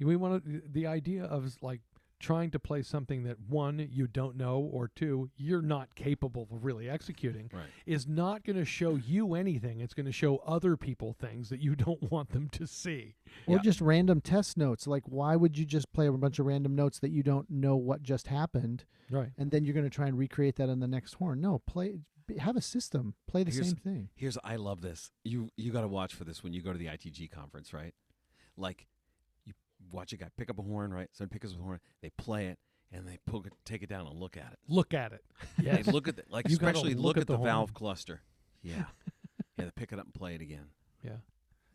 You- We want to, the idea of like trying to play something that one you don't know or two you're not capable of really executing Right. is not going to show you anything. It's going to show other people things that you don't want them to see. Or Yeah. just random test notes. Like, why would you just play a bunch of random notes that you don't know what just happened, Right. and then you're going to try and recreate that on the next horn? No, play. Have a system. Play the Here's- same thing. Here's I love this. You you got to watch for this when you go to the ITG conference, right? Like you watch a guy pick up a horn, right? Someone picks up a horn, they play it, and they poke it, take it down and look at it. Look at it. Yeah. They look at the, like You especially look look, at at the the, valve cluster. Yeah. yeah, they pick it up and play it again. yeah.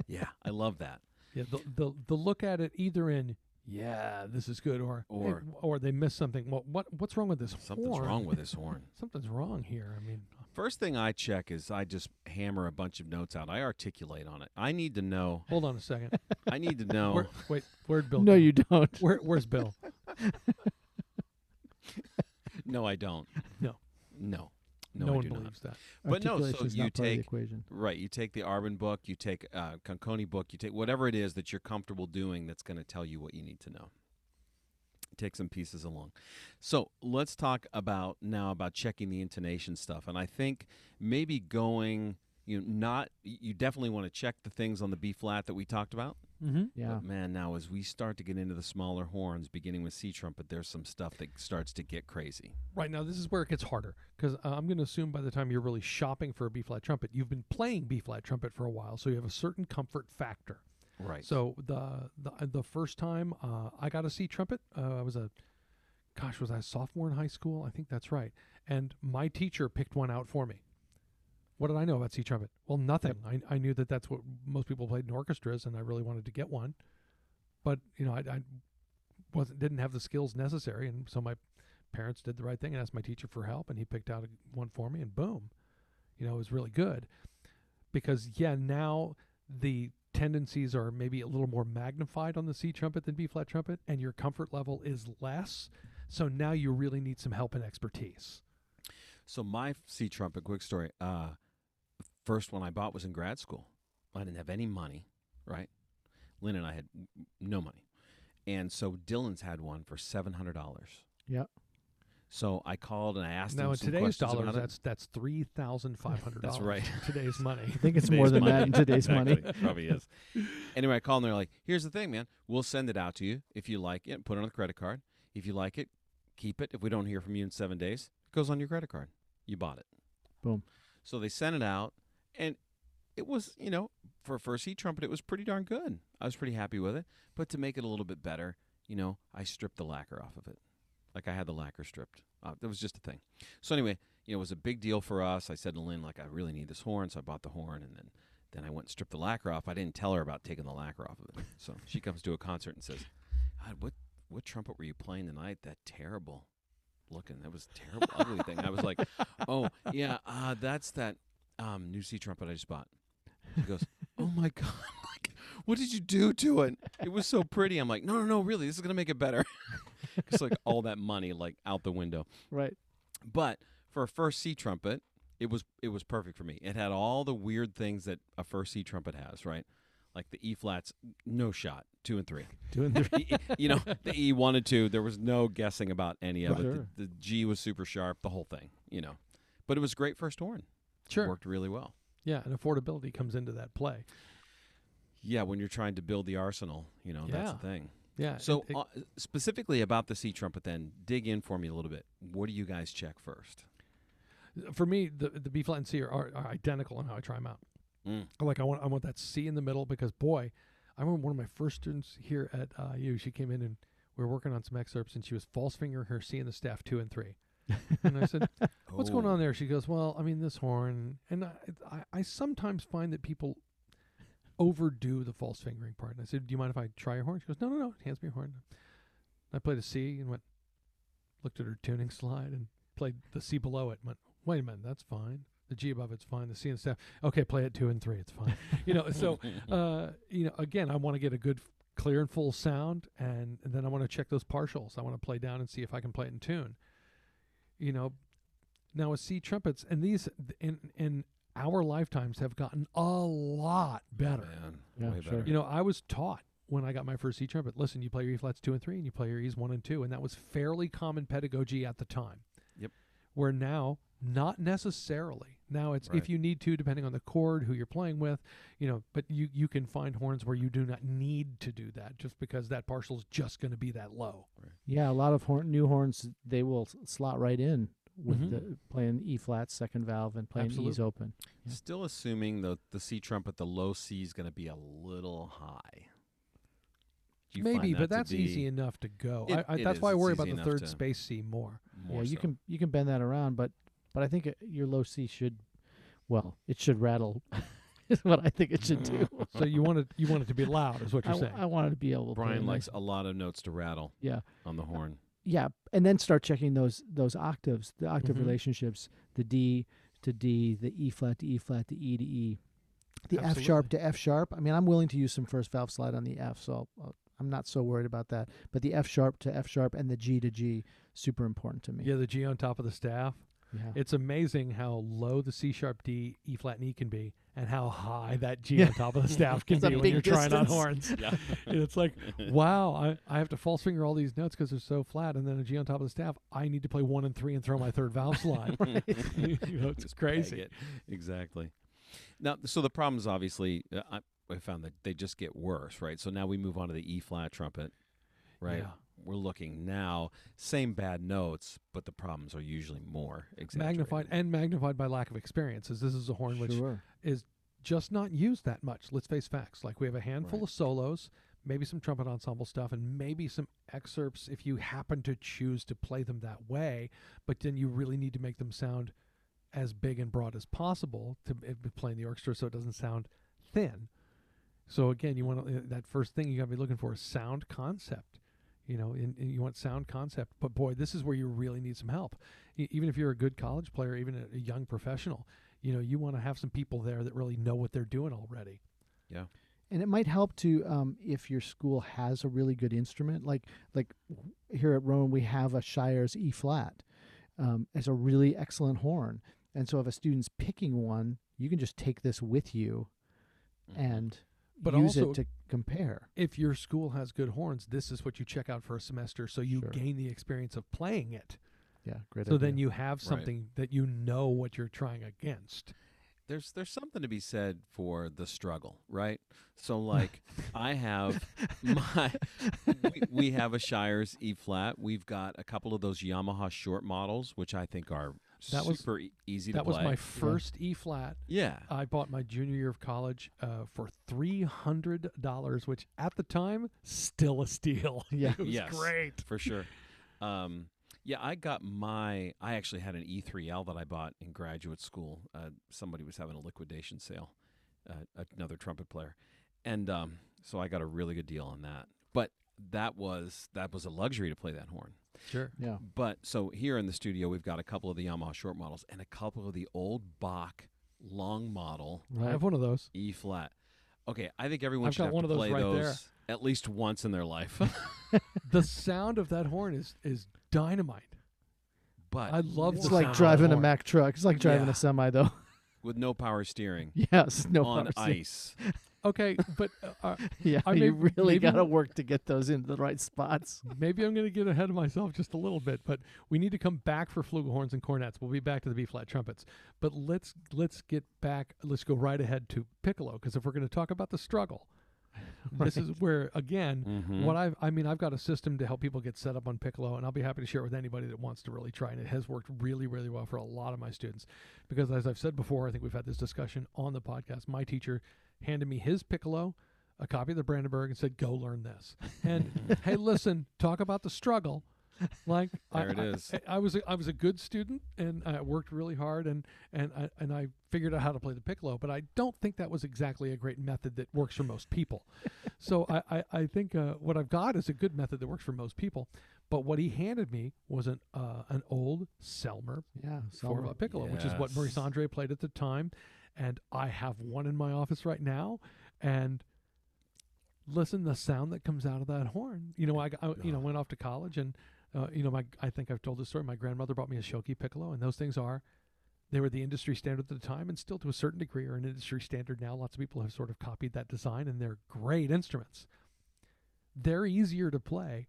Yeah, I love that. Yeah, the the the look at it either in yeah, this is good, or Or- or they miss something. What what what's wrong with this horn? Something's horn? wrong with this horn. Something's wrong here. I mean, First thing I check is I just hammer a bunch of notes out. I articulate on it. I need to know. hold on a second. I need to know. Where, wait, where'd Bill? No, go? you don't. Where where's Bill? no, I don't. No. No. No, No, I one do not. believes that. But no, so you not part of the take- equation. Right. You take the Arban book, you take uh, Concone book, you take whatever it is that you're comfortable doing that's going to tell you what you need to know. Take some pieces along. So let's talk about now about checking the intonation stuff. And I think maybe going, you know, not, you definitely want to check the things on the B flat that we talked about. Mm-hmm. Yeah. But man, now as we start to get into the smaller horns, beginning with C trumpet, there's some stuff that starts to get crazy. Right now, this is where it gets harder because uh, I'm going to assume by the time you're really shopping for a B flat trumpet, you've been playing B flat trumpet for a while, so you have a certain comfort factor. Right. So the the the first time uh, I got a C trumpet, uh, I was a, gosh, was I a sophomore in high school? I think that's right. And my teacher picked one out for me. What did I know about C trumpet? Well, nothing. I I knew that that's what most people played in orchestras, and I really wanted to get one, but you know I, I wasn't didn't have the skills necessary, and so my parents did the right thing and asked my teacher for help, and he picked out a, one for me, and boom, you know it was really good, because yeah now the tendencies are maybe a little more magnified on the C trumpet than B flat trumpet, and your comfort level is less. So now you really need some help and expertise. So my C trumpet, quick story. Uh, first one I bought was in grad school. I didn't have any money, right? Lynn and I had no money, and so Dillon's had one for seven hundred dollars. Yep. So I called and I asked now him in some today's questions dollars, about it. that's that's three thousand five hundred That's right. Today's money. I think it's more Today's than that in today's money. Probably is. Anyway, I called and they're like, "Here's the thing, man. We'll send it out to you if you like it. Put it on the credit card. If you like it, keep it. If we don't hear from you in seven days, it goes on your credit card. You bought it. Boom. So they sent it out, and it was, you know, for a first heat trumpet, it was pretty darn good. I was pretty happy with it. But to make it a little bit better, you know, I stripped the lacquer off of it. Like I had the lacquer stripped. Uh, that was just a thing. So anyway, you know, it was a big deal for us. I said to Lynn, like, I really need this horn, so I bought the horn, and then then I went and stripped the lacquer off. I didn't tell her about taking the lacquer off of it. So she comes to a concert and says, God, what what trumpet were you playing tonight? That terrible looking. That was a terrible, ugly thing. I was like, oh yeah, uh, that's that um, new C trumpet I just bought. She goes, oh my god, what did you do to it? It was so pretty. I'm like, no, no, no, really, this is gonna make it better. It's like all that money like out the window. Right. But for a first C trumpet, it was it was perfect for me. It had all the weird things that a first C trumpet has, right? Like the E flats, no shot, two and three. Doing the E- you know, the E one and two, there was no guessing about any of it. The, the G was super sharp, the whole thing, you know. But it was great first horn. Sure. It worked really well. Yeah, and affordability comes into that play. Yeah, when you're trying to build the arsenal, you know, that's the thing. Yeah. So it- it- uh, specifically about the C trumpet then, dig in for me a little bit. What do you guys check first? for me, the the B flat and C are, are, are identical in how I try them out. Mm. Like I want I want that C in the middle because boy, I remember one of my first students here at uh, U. She came in and we were working on some excerpts and she was false fingering her C in the staff two and three. and I said, "What's going Oh. on there?" She goes, "Well, I mean this horn." And I, I, I sometimes find that people overdo the false fingering part. And I said, "Do you mind if I try your horn?" She goes, "No, no, no." Hands me your horn. I played a C and went, looked at her tuning slide and played the C below it. And went, "Wait a minute, that's fine." The G above it's fine. The C and staff, okay, play it two and three, it's fine. you know, so uh, you know, again, I want to get a good, clear and full sound, and, and then I want to check those partials. I want to play down and see if I can play it in tune. You know, now with C trumpets, and these in in our lifetimes have gotten a lot better. Man, Yeah, way sure. better. You know, I was taught when I got my first C trumpet. Listen, you play your E flats two and three, and you play your E's one and two, and that was fairly common pedagogy at the time. Yep. Where now, not necessarily. Now it's Right. if you need to, depending on the chord, who you're playing with, you know. But you you can find horns where you do not need to do that, just because that partial is just going to be that low. Yeah, a lot of horn, new horns they will slot right in with Mhm. the playing E flat second valve and playing E's Absolutely. open. Yeah. Still assuming the the C trumpet, the low C is going to be a little high. You Maybe, that but that's be easy enough to go. It- I, I, that's is. why I worry about the third to- space C more. More yeah, you can you can bend that around, but but I think it, your low C should, well, it should rattle. is what I think it should do. So you want it you want it to be loud, is what you're w- saying. I want it to be able to. play Bryan likes nice- a lot of notes to rattle Yeah, on the horn. Yeah, and then start checking those those octaves, the octave Mhm. relationships, the D to D, the E flat to E flat the E to E, the F sharp to F sharp. I mean, I'm willing to use some first valve slide on the F, so I'll, I'll, I'm not so worried about that. But the F sharp to F sharp and the G to G, super important to me. yeah, the G on top of the staff. Yeah. It's amazing how low the C sharp D, E flat, and E can be, and how high that G on top of the staff can be when you're trying on horns. Yeah. And it's like, wow, I, I have to false finger all these notes because they're so flat, and then a G on top of the staff. I need to play one and three and throw my third valve slide. you know, it's Just crazy. it. Exactly. Now, so the problem is obviously, uh, I, I found that they just get worse, right? So now we move on to the E flat trumpet, right? Yeah. We're looking now, same bad notes, but the problems are usually more exaggerated. Magnified and magnified by lack of experience, as this is a horn which sure. Is just not used that much. Let's face facts. Like we have a handful Right. of solos, maybe some trumpet ensemble stuff, and maybe some excerpts if you happen to choose to play them that way. But then you really need to make them sound as big and broad as possible to be playing the orchestra, so it doesn't sound thin. So again, you want to, uh, that first thing you got to be looking for is sound concept. You know, and, and you want sound concept. But boy, this is where you really need some help. E- even if you're a good college player, even a, a young professional, you know, you want to have some people there that really know what they're doing already. Yeah and it might help to um, if your school has a really good instrument, like like here at Rowan we have a Shire's E flat. Um, it's a really excellent horn, and so if a student's picking one, you can just take this with you Mhm. and But use also- it to compare. If your school has good horns, this is what you check out for a semester, so you Sure. gain the experience of playing it. Yeah, great. So idea. then you have Right. something that you know what you're trying against. there's there's something to be said for the struggle, right? So like I have my we, we have a Shire's E flat. We've got a couple of those Yamaha short models, which I think are That was- super e- easy to That was my first E flat. yeah. I bought my junior year of college uh, for three hundred dollars, which at the time still a steal. Yeah. it was Yes. great. for sure. Um, Yeah, I got my. I actually had an E3L that I bought in graduate school. Uh, somebody was having a liquidation sale, uh, another trumpet player, and um, so I got a really good deal on that. But that was that was a luxury to play that horn. Sure. Yeah. But so here in the studio, we've got a couple of the Yamaha short models and a couple of the old Bach long model I have one of those. E flat. Okay, I think everyone I've should got have one to of those play right those there. At least once in their life. the sound of that horn is is dynamite. but I love It's the like sound of driving that a horn. Mack truck. It's like driving Yeah. a semi, though. with no power steering yes. No on power steering. ice. Okay, but uh, uh, Yeah. I you really maybe got to we'll- work to get those into the right spots. maybe I'm going to get ahead of myself just a little bit. But we need to come back for flugelhorns and cornets. We'll be back to the B flat trumpets. But let's let's get back. Let's go right ahead to piccolo because if we're going to talk about the struggle, this is where again Mhm. What I've, I mean, I've got a system to help people get set up on Piccolo, and I'll be happy to share it with anybody that wants to really try. And it has worked really, really well for a lot of my students, because as I've said before, I think we've had this discussion on the podcast. My teacher handed me his Piccolo, a copy of the Brandenburg, and said, "Go learn this." And hey, listen, talk about the struggle. Like There I, it I- I, I was a, I was a good student, and I worked really hard, and and I, and I figured out how to play the piccolo. But I don't think that was exactly a great method that works for most people. so I I, I think uh, what I've got is a good method that works for most people. But what he handed me was an uh, an old Selmer Yeah. a Piccolo, which is what Maurice Andre played at the time, and I have one in my office right now, and listen the sound that comes out of that horn. You know, I, I you know went off to college, and uh, you know, my I think I've told this story. My grandmother bought me a Schilke Piccolo, and those things are. They were the industry standard at the time, and still to a certain degree are an industry standard now. Lots of people have sort of copied that design, and they're great instruments. They're easier to play.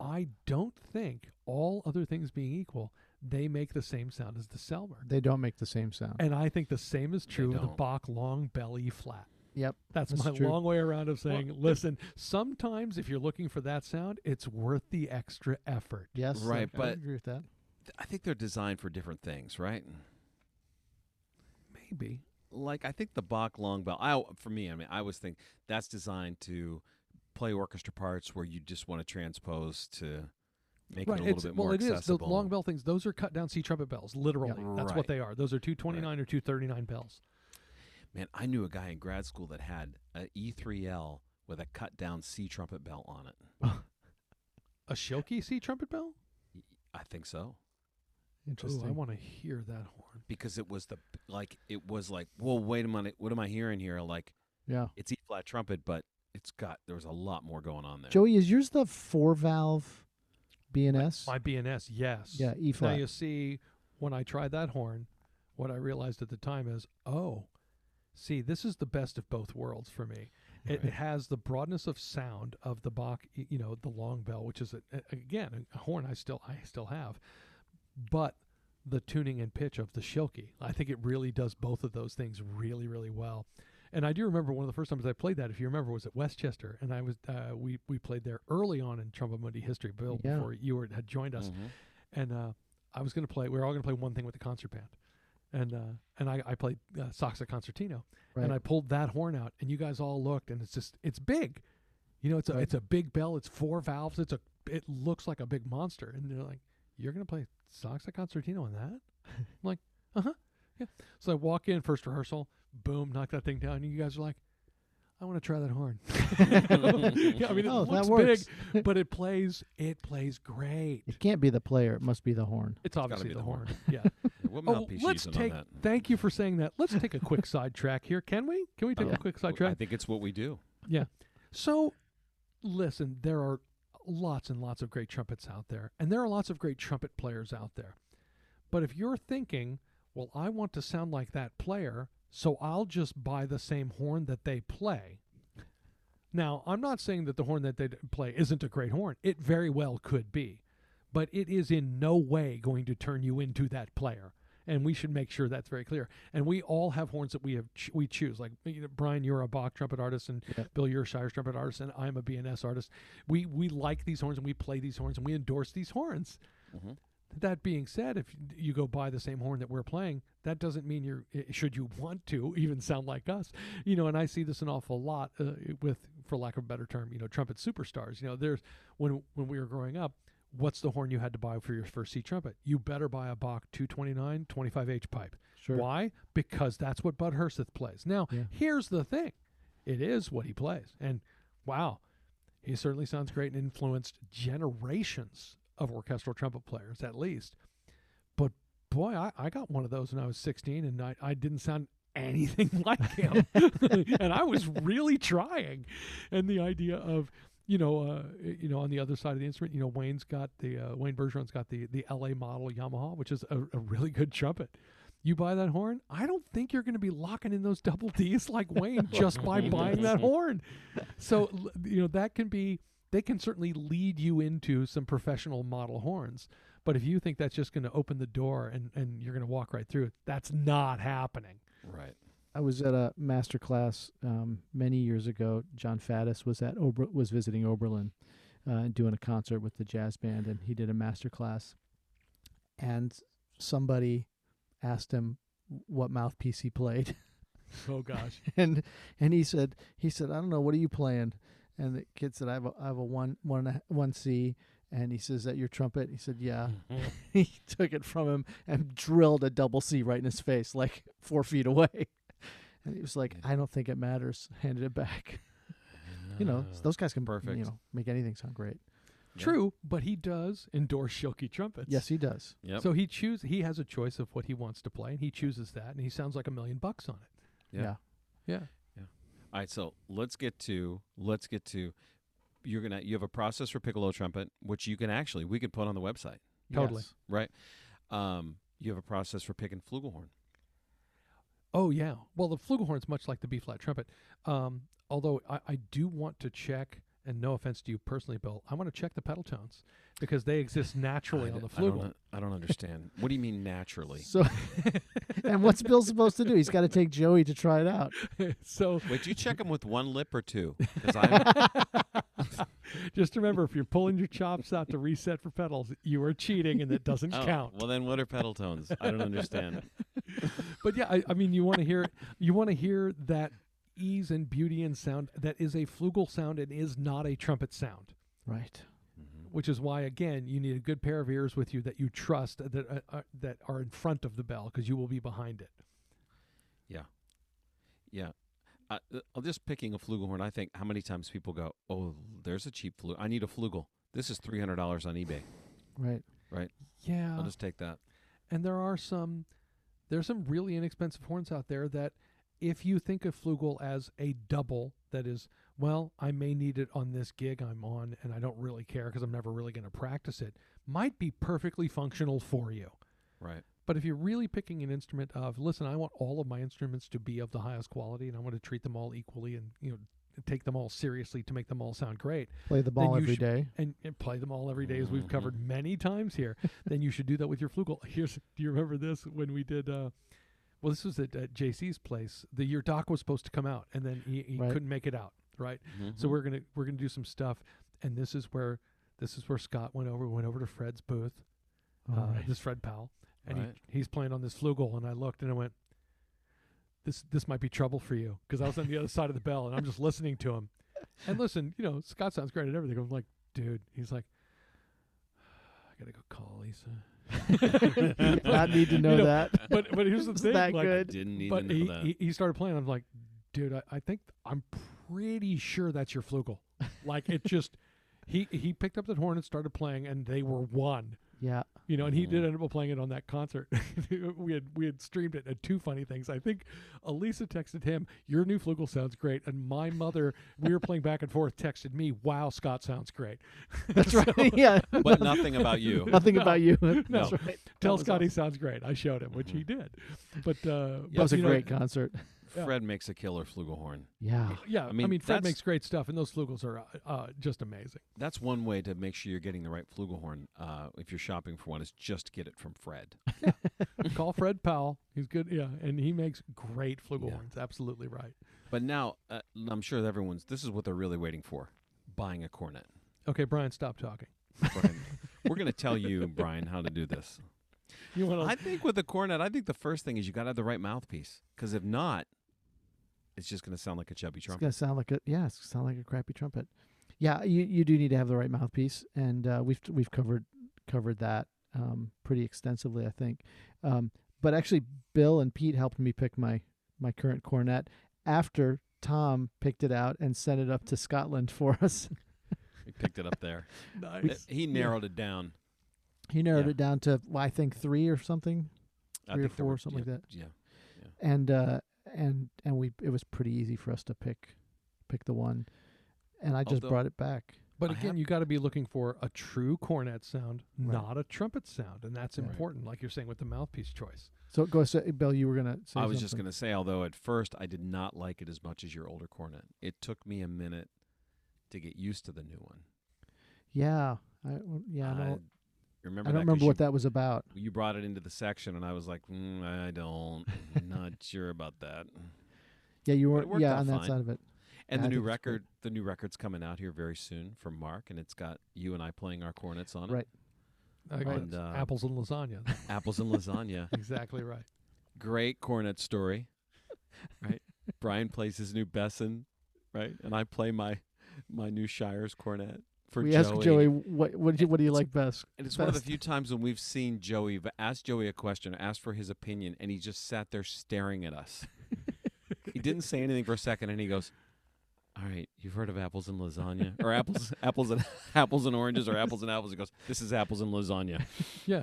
I don't think, all other things being equal, they make the same sound as the Selmer. They don't make the same sound. And I think the same is true of the. Bach long belly flat. Yep. That's, That's my true. long way around of saying, listen, sometimes if you're looking for that sound, it's worth the extra effort. Yes. Right, I but- agree with that. I think they're designed for different things, right? Maybe. Like I think the Bach long bell. I for me, I mean, I was think that's designed to play orchestra parts where you just want to transpose to make right. it a little it's, bit well, more it is. The accessible. long bell things, those are cut down C trumpet bells, literally. That's Right. what they are. Those are 229 or 239 bells. Man, I knew a guy in grad school that had a E3L with a cut down C trumpet bell on it. A Schilke C trumpet bell? I think so. Interesting. Ooh, I want to hear that horn. Because it was the like it was like, well, wait a minute, what am I hearing here? Like yeah. it's E flat trumpet, but it's got there was a lot more going on there. Joey, is yours the four valve B&S? My B&S, yes. yeah, E flat. Now you see, when I tried that horn, what I realized at the time is, oh, see, this is the best of both worlds for me. It, it has the broadness of sound of the Bach, you know, the long bell, which is a, a- again a horn I still I still have, but the tuning and pitch of the Schilke. I think it really does both of those things really really well. And I do remember one of the first times I played that, if you remember, was at Westchester, and I was uh, we we played there early on in Tromba Mundi history, Bill, Yeah. before you were, had joined us Mhm. and uh, I was going to play. We were all going to play one thing with the concert band, and uh, and I, I played uh, Sachse Concertino, right. and I pulled that horn out, and you guys all looked, and it's just it's big, you know, it's a Right. it's a big bell, it's four valves, it's a it looks like a big monster, and they're like, you're going to play Sachse Concertino on that? I'm like, uh huh, yeah. So I walk in first rehearsal, boom, knock that thing down, and you guys are like. I want to try that horn. yeah, I mean, it oh, looks that works. big, but it plays. It plays great. It can't be the player. It must be the horn. It's gotta obviously be the, the horn. horn. Yeah. What Oh, mouthpiece you let's using take. on that? Thank you for saying that. Let's take a quick sidetrack here. Can we? Can we take oh, Yeah. a quick oh, sidetrack? I think it's what we do. Yeah. So, listen, there are lots and lots of great trumpets out there, and there are lots of great trumpet players out there. But if you're thinking, well, I want to sound like that player, so I'll just buy the same horn that they play. Now, I'm not saying that the horn that they play isn't a great horn. It very well could be. But it is in no way going to turn you into that player. And we should make sure that's very clear. And we all have horns that we have ch- we choose. Like you know, Bryan, you're a Bach trumpet artist, and Yep. Bill, you're a Shires trumpet artist, and I'm a B&S artist. We we like these horns, and we play these horns, and we endorse these horns. Mhm. That being said, if you go buy the same horn that we're playing, that doesn't mean you're. Should you want to even sound like us, you know? And I see this an awful lot uh, with, for lack of a better term, you know, trumpet superstars. You know, there's when when we were growing up, what's the horn you had to buy for your first C trumpet? You better buy a Bach 229 25H pipe. Sure. Why? Because that's what Bud Herseth plays. Now, Yeah. here's the thing it is what he plays. And wow, he certainly sounds great and influenced generations of orchestral trumpet players, at least. But boy, I, I got one of those when I was 16 and I, I didn't sound anything like him. and I was really trying. And the idea of, you know, uh, you know, on the other side of the instrument, you know, Wayne's got the uh, Wayne Bergeron's got the the LA model Yamaha, which is a, a really good trumpet. You buy that horn, I don't think you're going to be locking in those double D's like Wayne just by buying that horn. So you know that can be they can certainly lead you into some professional model horns. But if you think that's just going to open the door and, and you're going to walk right through it, that's not happening. Right. I was at a master class um, many years ago. Jon Faddis was at Ober- was visiting Oberlin, uh, doing a concert with the jazz band, and he did a master class. And somebody asked him what mouthpiece he played, Oh gosh. and and he said he said I don't know what are you playing, and the kid said I have a I have a one one and a- one C, and he says that your trumpet. He said yeah. Mm-hmm. he took it from him and drilled a double C right in his face, like four feet away. And he was like, Yeah. "I don't think it matters." Handed it back. You know, those guys can perfect. You know, make anything sound great. Yeah. True, but he does endorse Schilke trumpets. Yes, he does. Yep. So he choose he has a choice of what he wants to play and he chooses that and he sounds like a million bucks on it. Yeah. Yeah. All right, so let's get to let's get to you're gonna you have a process for piccolo trumpet, which you can actually we could put on the website, Totally. Yes. right? Um, you have a process for picking flugelhorn. Oh yeah. Well, the flugelhorn's much like the B flat trumpet. Um, although I, I do want to check, and no offense to you personally, Bill, I want to check the pedal tones because they exist naturally I on d- the I don't, I don't understand. what do you mean naturally? So, and what's Bill supposed to do? He's got to take Joey to try it out. so Wait, do you check them with one lip or two? Just remember, if you're pulling your chops out to reset for pedals, you are cheating, and that doesn't oh, count. well then what are pedal tones? I don't understand. But yeah, I, I mean, you want to hear you want to hear that ease and beauty and sound that is a flugel sound and is not a trumpet sound. Right. Mhm. Which is why, again, you need a good pair of ears with you that you trust that uh, uh, that are in front of the bell because you will be behind it. Yeah. yeah. uh, I'm just picking a flugelhorn. I think how many times people go, "Oh, there's a cheap flugel. I need a flugel. This is three hundred dollars on eBay. Right. Right. Yeah, I'll just take that." and there are some there's some really inexpensive horns out there that if you think of flugel as a double that is well i may need it on this gig i'm on and i don't really care because i'm never really going to practice it might be perfectly functional for you Right. but if you're really picking an instrument of listen i want all of my instruments to be of the highest quality and i want to treat them all equally and you know take them all seriously to make them all sound great Play the ball you every should- day. and, and play them all every day as we've Mhm. covered many times here then you should do that with your flugel here's do you remember this when we did uh well this was at, at jc's place the year doc was supposed to come out and then he, he Right. couldn't make it out right so Mhm. we're gonna we're gonna do some stuff and this is where this is where scott went over went over to fred's booth All uh, right. this fred powell and Right. he, he's playing on this flugel and i looked and i went this this might be trouble for you because i was on the other side of the bell and i'm just listening to him and listen you know scott sounds great at everything i'm like dude he's like i gotta go call lisa Not need to You know, know, that. but but here's the thing that like, good. Didn't need but to know he, that. he he started playing i'm like dude I, I think i'm pretty sure that's your flugel like it just he he picked up the horn and started playing and they were one Yeah. you know, and he did Mhm. end up playing it on that concert. we had we had streamed it. And two funny things. I think Elisa texted him, "Your new flugel sounds great," and my mother, we were playing back and forth, texted me, "Wow, Scott sounds great." That's So, right. yeah. but nothing about you. Nothing No. about you. No. That's right. Tell was Scott he sounds great. I showed him, which he did. But uh, Yeah, That was a you know, great concert. Yeah. Fred makes a killer flugelhorn. Yeah. Yeah, I I mean, mean, Fred makes great stuff, and those flugels are uh, uh, just amazing. That's one way to make sure you're getting the right flugelhorn. Uh, if you're shopping for one, is just get it from Fred. Call Fred Powell. He's good. Yeah, and he makes great flugelhorns. Absolutely right. But now, uh, I'm sure that everyone's. This is what they're really waiting for: buying a cornet. Okay, Bryan, stop talking. Bryan, we're going to tell you, Bryan, how to do this. You want I think with the cornet, I think the first thing is you got to have the right mouthpiece. Because if not, it's just going to sound like a chubby trumpet. It's gonna sound like a yeah. It's sound like a crappy trumpet. Yeah, you, you do need to have the right mouthpiece, and uh, we've we've covered covered that um, pretty extensively, I think. Um, but actually, Bill and Pete helped me pick my my current cornet after Tom picked it out and sent it up to Scotland for us. We picked it up there. Nice. he narrowed it down. he narrowed Yeah. it down to well, I think three or something, Three or four, were- something yeah, like that. Yeah. and uh, and and we it was pretty easy for us to pick pick the one, and I just Although- brought it back. But I again, have- you got to be looking for a true cornet sound, Right. not a trumpet sound, and that's Right. important. Like you're saying with the mouthpiece choice. So go, say, Bill. You were gonna say I was just something. going to say, although at first I did not like it as much as your older cornet. It took me a minute to get used to the new one. Yeah, I, well, yeah. I, I don't, remember. I that don't 'cause remember you, what that was about. You brought it into the section, and I was like, mm, I don't, not sure about that. Yeah, you were. it worked Yeah, out on that fine. side of it. And Yeah, I the new think it's great. record, the new record's coming out here very soon from Mark, and it's got you and I playing our cornets on it. Right. I Right. And, uh, apples and lasagna. Apples and lasagna. exactly right. Great cornet story, right? Bryan plays his new Besson, right, and I play my my new Shires cornet for we Joey. asked Joey what what do you, what do you like best? And it's one of the few times when we've seen Joey ask Joey a question, ask for his opinion, and he just sat there staring at us. he didn't say anything for a second, and he goes, "All right, you've heard of apples and lasagna, or apples, apples and apples and oranges, or apples and apples." He goes, "This is apples and lasagna." Yeah.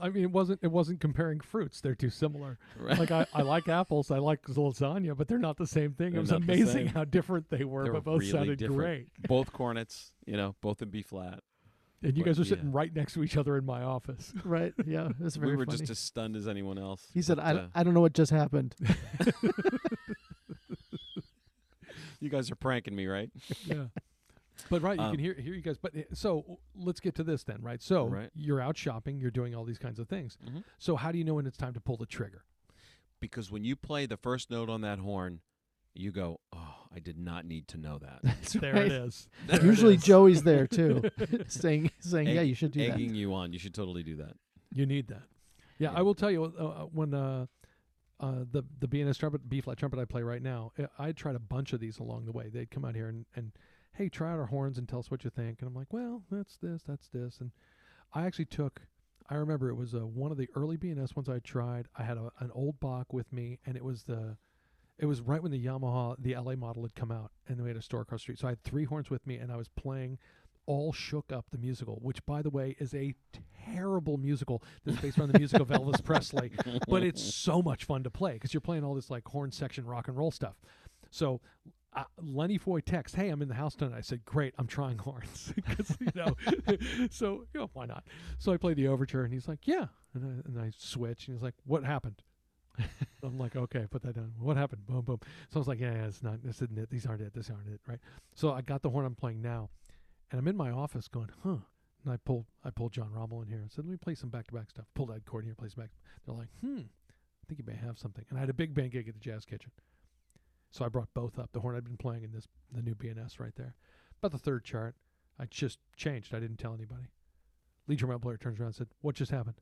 I mean, it wasn't it wasn't comparing fruits. They're too similar. Right? Like I, I like apples, I like lasagna, but they're not the same thing. They're it was amazing how different they were, They were but both really sounded different. great. both cornets, you know, both in B flat. And you But, guys were yeah. sitting right next to each other in my office. Right. Yeah, that's very We were funny. just as stunned as anyone else. he said, but, I, uh, I don't know what just happened. "You guys are pranking me, right?" yeah. But right, you Um, can hear hear you guys. But uh, so let's get to this then, right? So Right. you're out shopping, you're doing all these kinds of things. Mhm. So how do you know when it's time to pull the trigger? Because when you play the first note on that horn, you go, "Oh, I did not need to know that." That's There right. it is. There Usually is. Joey's there too, saying saying, "Yeah, you should do that." egging you on. You should totally do that. You need that. Yeah, Yeah. I will tell you uh, uh, when uh, uh, the the B&S trumpet, B flat trumpet I play right now. I I tried a bunch of these along the way. They'd come out here and and hey, try out our horns and tell us what you think. And I'm like, well, that's this, that's this. And I actually took. I remember it was uh, one of the early B&S ones I tried. I had a, an old Bach with me, and it was the. It was right when the Yamaha, the LA model had come out, and we had a store across the street. So I had three horns with me, and I was playing all shook up the musical which by the way is a terrible musical that's based on the music of elvis presley but it's so much fun to play because you're playing all this like horn section rock and roll stuff so uh, lenny foy text hey i'm in the house tonight i said great i'm trying horns you know so you know why not so i play the overture and he's like yeah and I, and I switch and he's like what happened I'm like, okay, put that down. What happened? Boom, boom. So I was like, yeah, yeah, it's not, this isn't it. These aren't it. This aren't it, right? So I got the horn I'm playing now, and I'm in my office going, huh. And I pulled, I pulled John Rommel in here and said, let me play some back-to-back stuff. Pulled Ed Cord here, play some back. They're like, hmm, I think you may have something. And I had a big band gig at the Jazz Kitchen, so I brought both up. The horn I'd been playing in this, the new B&S right there. About the third chart, I just changed. I didn't tell anybody. Lead drum player turns around and said, what just happened?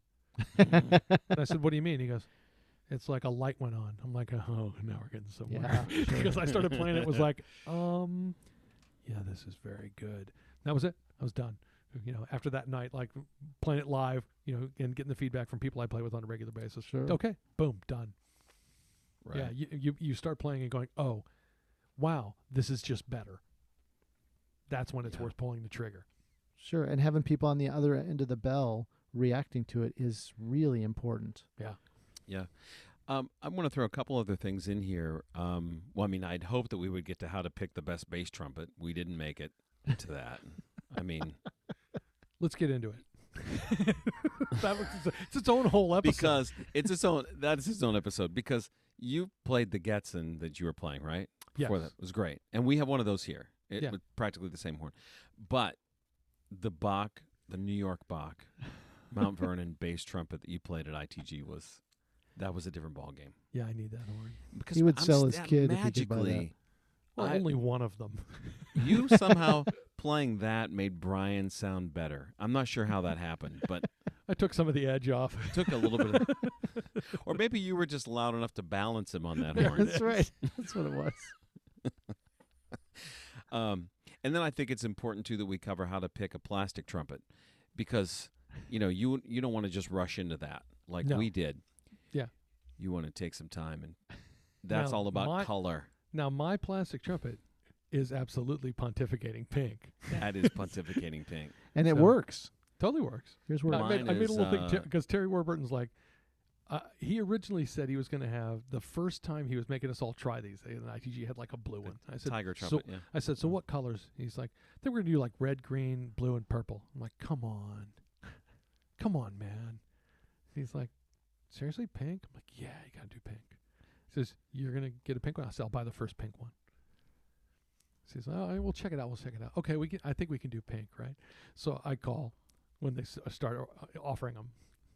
And I said, "What do you mean?" He goes, "It's like a light went on." I'm like, "Oh, now we're getting somewhere." Yeah, sure. because I started playing it, it was like, um, yeah, this is very good. That was it. I was done. You know, after that night, like playing it live, you know, and getting the feedback from people I play with on a regular basis. Sure. Okay, boom, done. Right. Yeah, you, you you start playing and going, "Oh, wow, this is just better." That's when it's Yeah. worth pulling the trigger. Sure, and having people on the other end of the bell reacting to it is really important. Yeah. Um, I want to throw a couple other things in here. Um, well, I mean, I'd hope that we would get to how to pick the best bass trumpet. We didn't make it to that. I mean, Let's get into it. that was it's its own whole episode. because it's its own. That's its own episode. Because you played the Getzen that you were playing, right? Before Yes. that it was great, and we have one of those here. It Yeah. was practically the same horn, but the Bach, the New York Bach, Mount Vernon bass trumpet that you played at ITG was that was a different ball game. yeah, I need that horn. Because He would I'm sell his sta- kid if he could buy that. magically. Well, I- only one of them. you somehow playing that made Bryan sound better. I'm not sure how that happened, but I took some of the edge off. it took a little bit of Or maybe you were just loud enough to balance him on that horn. That's right. That's what it was. Um And then I think it's important too that we cover how to pick a plastic trumpet, because you know you you don't want to just rush into that like No. we did. Yeah. You want to take some time, and that's Now, all about my- color. Now my plastic trumpet is absolutely pontificating pink. That is pontificating pink. and it works. Totally works. Here's where I made, Mine I made a little uh, thing because Terry Warburton's like, uh, he originally said he was going to have the first time he was making us all try these. And ITG had like a blue one. I said, Tiger so- trumpet. yeah. I said, so what colors? He's like, then we're going to do like red, green, blue, and purple. I'm like, come on, come on, man. He's like, seriously, pink? I'm like, yeah, you got to do pink. He says, you're going to get a pink one. I said, I'll buy the first pink one. He says, oh, we'll check it out. We'll check it out. Okay, we can. I think we can do pink, right? So I call when they s- uh, start o- offering them,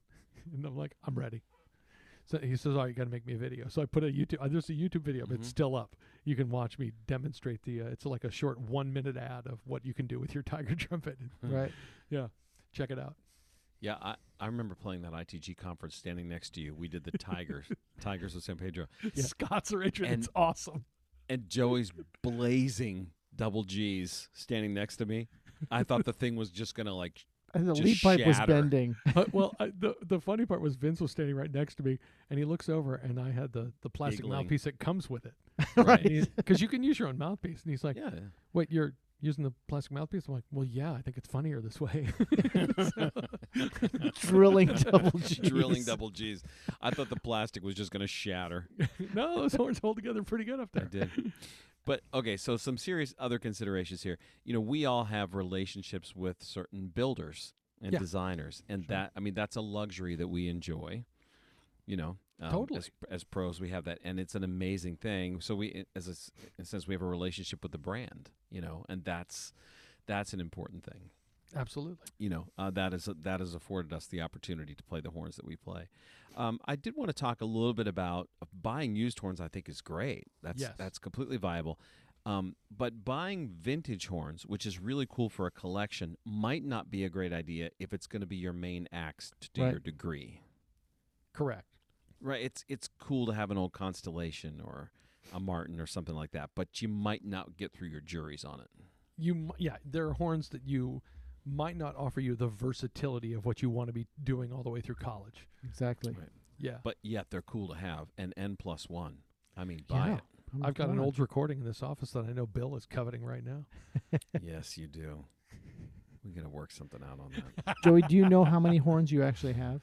and I'm like, I'm ready. So he says, "Oh, you got to make me a video." So I put a YouTube. Uh, there's a YouTube video, but it's still up. You can watch me demonstrate the. Uh, it's like a short one minute ad of what you can do with your Tiger trumpet. right. Yeah. Check it out. Yeah, I, I remember playing that ITG conference standing next to you. We did the Tigers, Tigers of San Pedro, Yeah. Scott's arrangement. And- it's awesome. and Joey's blazing double G's standing next to me. I thought the thing was just gonna like And the lead pipe was bending. Uh, well, I, the the funny part was Vince was standing right next to me, and he looks over, and I had the the plastic Giggling. mouthpiece that comes with it, right. because you can use your own mouthpiece. And he's like, yeah. "Wait, you're using the plastic mouthpiece?" I'm like, "Well, yeah, I think it's funnier this way." drilling double G's. Drilling double G's. I thought the plastic was just gonna shatter. no, those horns hold together pretty good up there. I did. But okay, so some serious other considerations here. You know, we all have relationships with certain builders and Yeah. designers, and Sure. that I mean that's a luxury that we enjoy. You know, um, Totally. As, as pros, we have that, and it's an amazing thing. So we, as a, s- in a sense, we have a relationship with the brand. You know, and that's that's an important thing. Absolutely. You know, uh, that is that has afforded us the opportunity to play the horns that we play. Um, I did want to talk a little bit about buying used horns. I think is great. That's Yes. that's completely viable. Um, but buying vintage horns, which is really cool for a collection, might not be a great idea if it's going to be your main axe to do Right. your degree. Correct. Right? It's it's cool to have an old Constellation or a Martin or something like that, but you might not get through your juries on it. You m- yeah, there are horns that you might not offer you the versatility of what you want to be doing all the way through college. Exactly. Right. Yeah. But yet they're cool to have, an N plus one. I mean, buy Yeah. it. I mean, I've got come an on. old recording in this office that I know Bill is coveting right now. yes, you do. We're gonna work something out on that. Joey, do you know how many horns you actually have?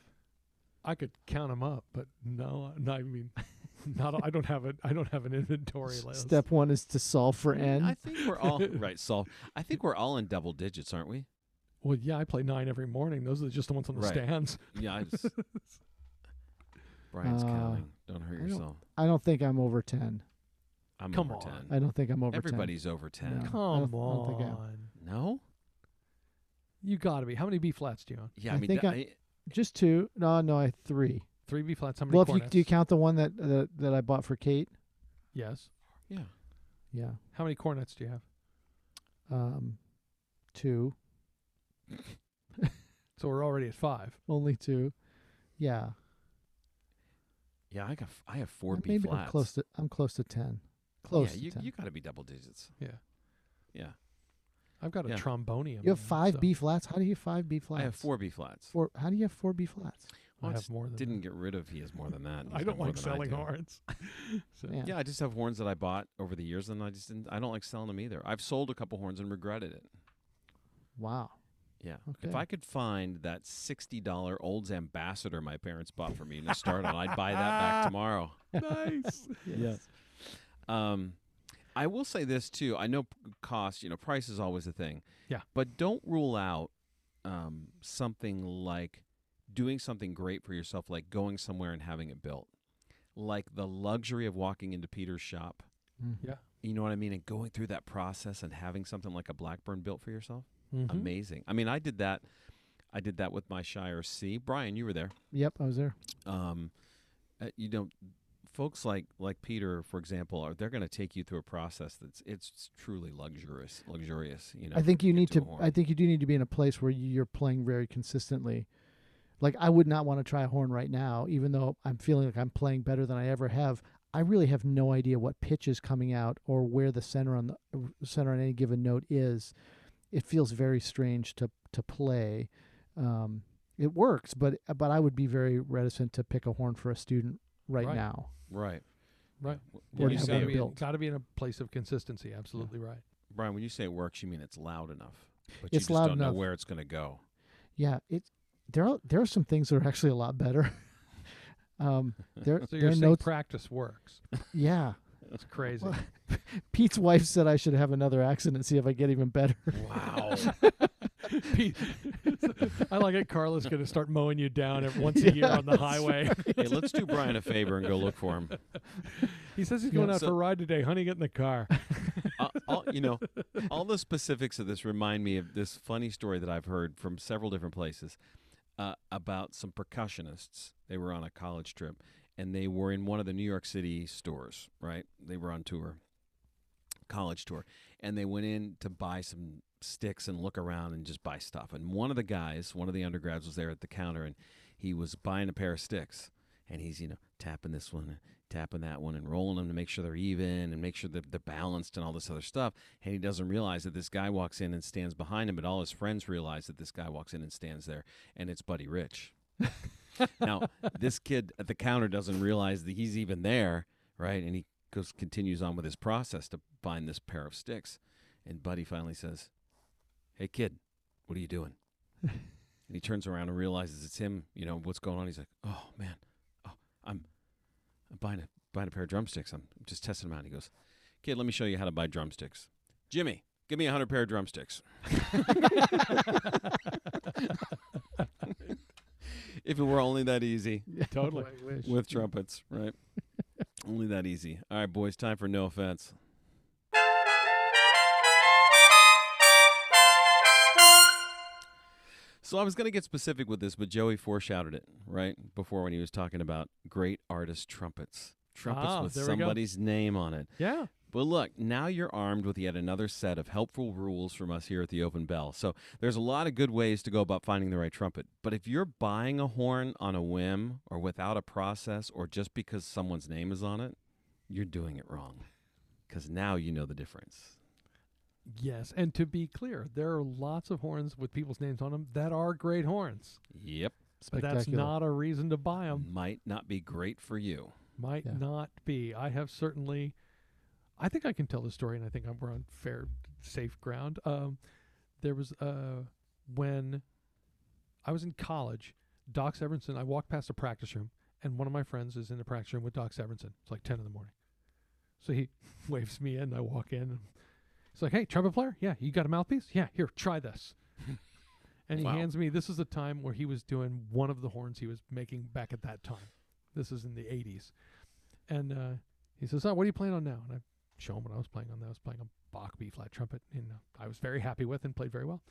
I could count them up, but no, no I mean, not. I don't have a. I don't have an inventory list. Step one is to solve for n. I think we're all right. So I think we're all in double digits, aren't we? Well, yeah, I play nine every morning. Those are just the ones on the Right. stands. Yeah. I just, Bryan's Uh, counting. Don't hurt I don't- yourself. I don't think I'm over ten. I'm Come over on. ten. I don't think I'm over Everybody's over ten. No. I Come don't- I don't think I on, No. you got to be. How many B flats do you own? Yeah, I, I mean, think that- I- I- ten. Just two. No, no, I three. Three B flats. How many Well, if you cornets? do you count the one that that, that I bought for Kate? yes. yeah. Yeah. How many cornets do you have? Um, two. So we're already at five. Only two. Yeah. Yeah, I got. f- I have four Uh, B Maybe flats. I'm close to. I'm close to ten. Close Yeah, to you ten. you got to be double digits. Yeah. Yeah. I've got a Yeah. trombonium. you have five so B flats. How do you have five B flats? I have four B flats. Four. How do you have four B flats? I Well, have more than Didn't that. get rid of. He has more than that. I don't like selling do. horns. so, Yeah. Yeah, I just have horns that I bought over the years, and I just didn't. I don't like selling them either. I've sold a couple horns and regretted it. Wow. Yeah. Okay. If I could find that sixty dollar Olds Ambassador my parents bought for me to start on, I'd buy that back tomorrow. nice. Yes. Um, I will say this too. I know cost. You know, price is always a thing. Yeah. But don't rule out um, something like doing something great for yourself, like going somewhere and having it built, like the luxury of walking into Peter's shop. Mm. Yeah. You know what I mean? And going through that process and having something like a Blackburn built for yourself. Mhm. Amazing. I mean, I did that. I did that with my Shires C. Bryan, you were there. Yep, I was there. Um, uh, you know, folks like like Peter, for example, are they're going to take you through a process that's it's truly luxurious. Luxurious. You know. I think you need to to. I think you do need to be in a place where you're playing very consistently. Like I would not want to try a horn right now, even though I'm feeling like I'm playing better than I ever have. I really have no idea what pitch is coming out or where the center on the center on any given note is. It feels very strange to to play. Um, it works, but but I would be very reticent to pick a horn for a student right, Right. now. Right. Right. When Or you to have say, one got to be, built. got to be in a place of consistency. Absolutely right. Bryan, when you say it works, you mean it's loud enough, but It's you just loud don't know enough. where it's going to go. Yeah, it there are there are some things that are actually a lot better. um, there So there you're are saying notes. practice works. yeah, That's crazy. Well, Pete's wife said I should have another accident and see if I get even better. Wow. I like it. Carla's going to start mowing you down once a year on the highway. hey, let's do Bryan a favor and go look for him. he says he's Yeah, going out so- for a ride today. Honey, get in the car. all, all, you know, all the specifics of this remind me of this funny story that I've heard from several different places uh, about some percussionists. They were on a college trip and they were in one of the New York City stores, right? They were on tour, college tour, and they went in to buy some sticks and look around and just buy stuff. And one of the guys, one of the undergrads, was there at the counter and he was buying a pair of sticks and he's, you know, tapping this one, tapping that one, and rolling them to make sure they're even and make sure that they're balanced and all this other stuff. And he doesn't realize that this guy walks in and stands behind him, but all his friends realize that this guy walks in and stands there, and it's Buddy Rich. now, this kid at the counter doesn't realize that he's even there, right? And he goes continues on with his process to find this pair of sticks. And Buddy finally says, "Hey, kid, what are you doing?" and he turns around and realizes it's him. You know what's going on? He's like, "Oh man, oh I'm, I'm buying a buying a pair of drumsticks. I'm just testing them out." He goes, "Kid, let me show you how to buy drumsticks." Jimmy, give me a hundred pair of drumsticks. if it were only that easy Totally. Oh, with trumpets, right? Only that easy. All right, boys, time for no offense. So I was going to get specific with this, but Joey foreshadowed it right before when he was talking about great artist trumpets. Trumpets Ah, with there we go. somebody's name on it. Yeah. But look, now you're armed with yet another set of helpful rules from us here at the Open Bell. So there's a lot of good ways to go about finding the right trumpet. But if you're buying a horn on a whim or without a process or just because someone's name is on it, you're doing it wrong. Because now you know the difference. Yes. And to be clear, there are lots of horns with people's names on them that are great horns. Yep. But that's not a reason to buy them. Might not be great for you. Might Yeah. not be. I have certainly. I think I can tell the story, and I think I'm we're on fair, safe ground. Um, there was uh, when I was in college, Doc Severinsen. I walked past a practice room, and one of my friends is in the practice room with Doc Severinsen. It's like ten in the morning, so he waves me in. And I walk in. He's like, "Hey, trumpet player? Yeah, you got a mouthpiece? Yeah, here, try this." and he Wow. hands me. This is a time where he was doing one of the horns he was making back at that time. This is in the '80s, and uh, he says, "Oh, what are you playing on now?" And I show him what I was playing on. That. I was playing a Bach B flat trumpet, and uh, I was very happy with and played very well.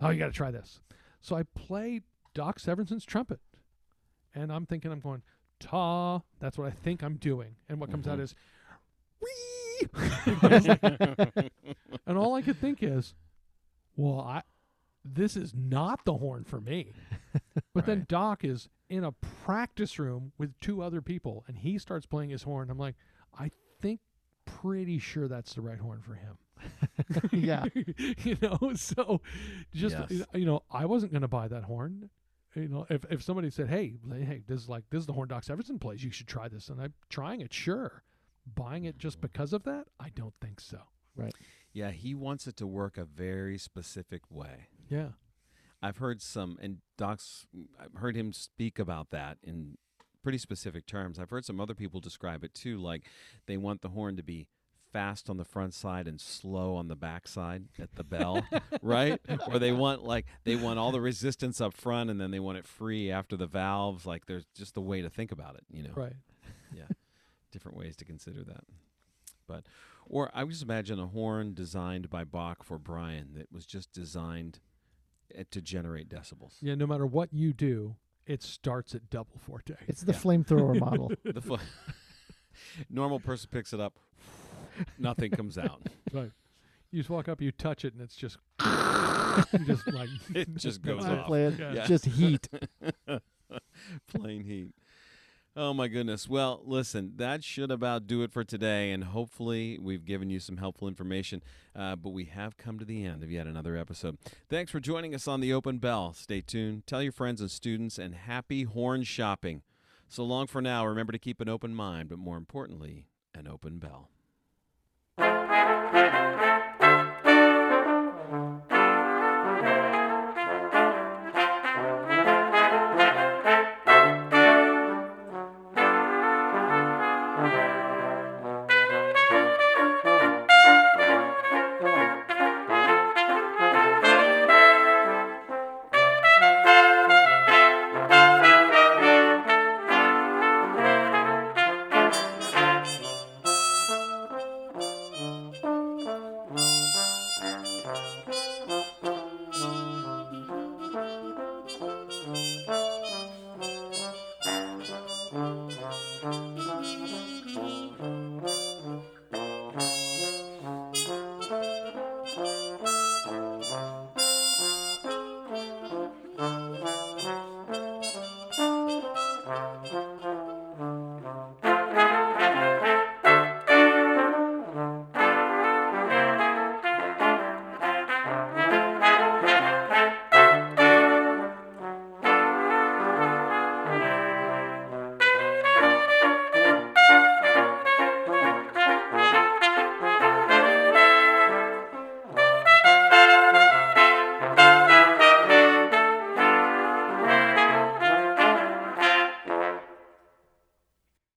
Oh, you got to try this. So I played Doc Severinsen's trumpet, and I'm thinking I'm going ta. That's what I think I'm doing, and what comes out Mhm. is wee. and all I could think is, well, I this is not the horn for me. But then Doc is in a practice room with two other people, and he starts playing his horn. I'm like, I pretty sure that's the right horn for him. yeah. you know, so just Yes. you know, I wasn't going to buy that horn. You know, if if somebody said, "Hey, hey, this is like this is the horn Doc Severinsen plays, you should try this," and I'm trying it, sure. Buying it just mm-hmm. because of that, I don't think so. Right. Yeah, he wants it to work a very specific way. Yeah, I've heard some, and Doc's, I've heard him speak about that in pretty specific terms. I've heard some other people describe it too, like they want the horn to be fast on the front side and slow on the back side at the bell, right? Or they want like they want all the resistance up front and then they want it free after the valves. Like there's just a way to think about it, you know. right. Yeah, different ways to consider that. But, or I would just imagine a horn designed by Bach for Bryan that was just designed eh, to generate decibels. Yeah, no matter what you do, it starts at double forte. It's the Yeah. flamethrower model. The fu- normal person picks it up, nothing comes out. right. You just walk up, you touch it, and it's just just like it just goes off. it. Yeah. Yeah. Just heat. Plain heat. Oh my goodness. Well, listen, that should about do it for today, and hopefully we've given you some helpful information. Uh, but we have come to the end of yet another episode. Thanks for joining us on the Open Bell. Stay tuned. Tell your friends and students, and happy horn shopping. So long for now. Remember to keep an open mind, but more importantly, an open bell.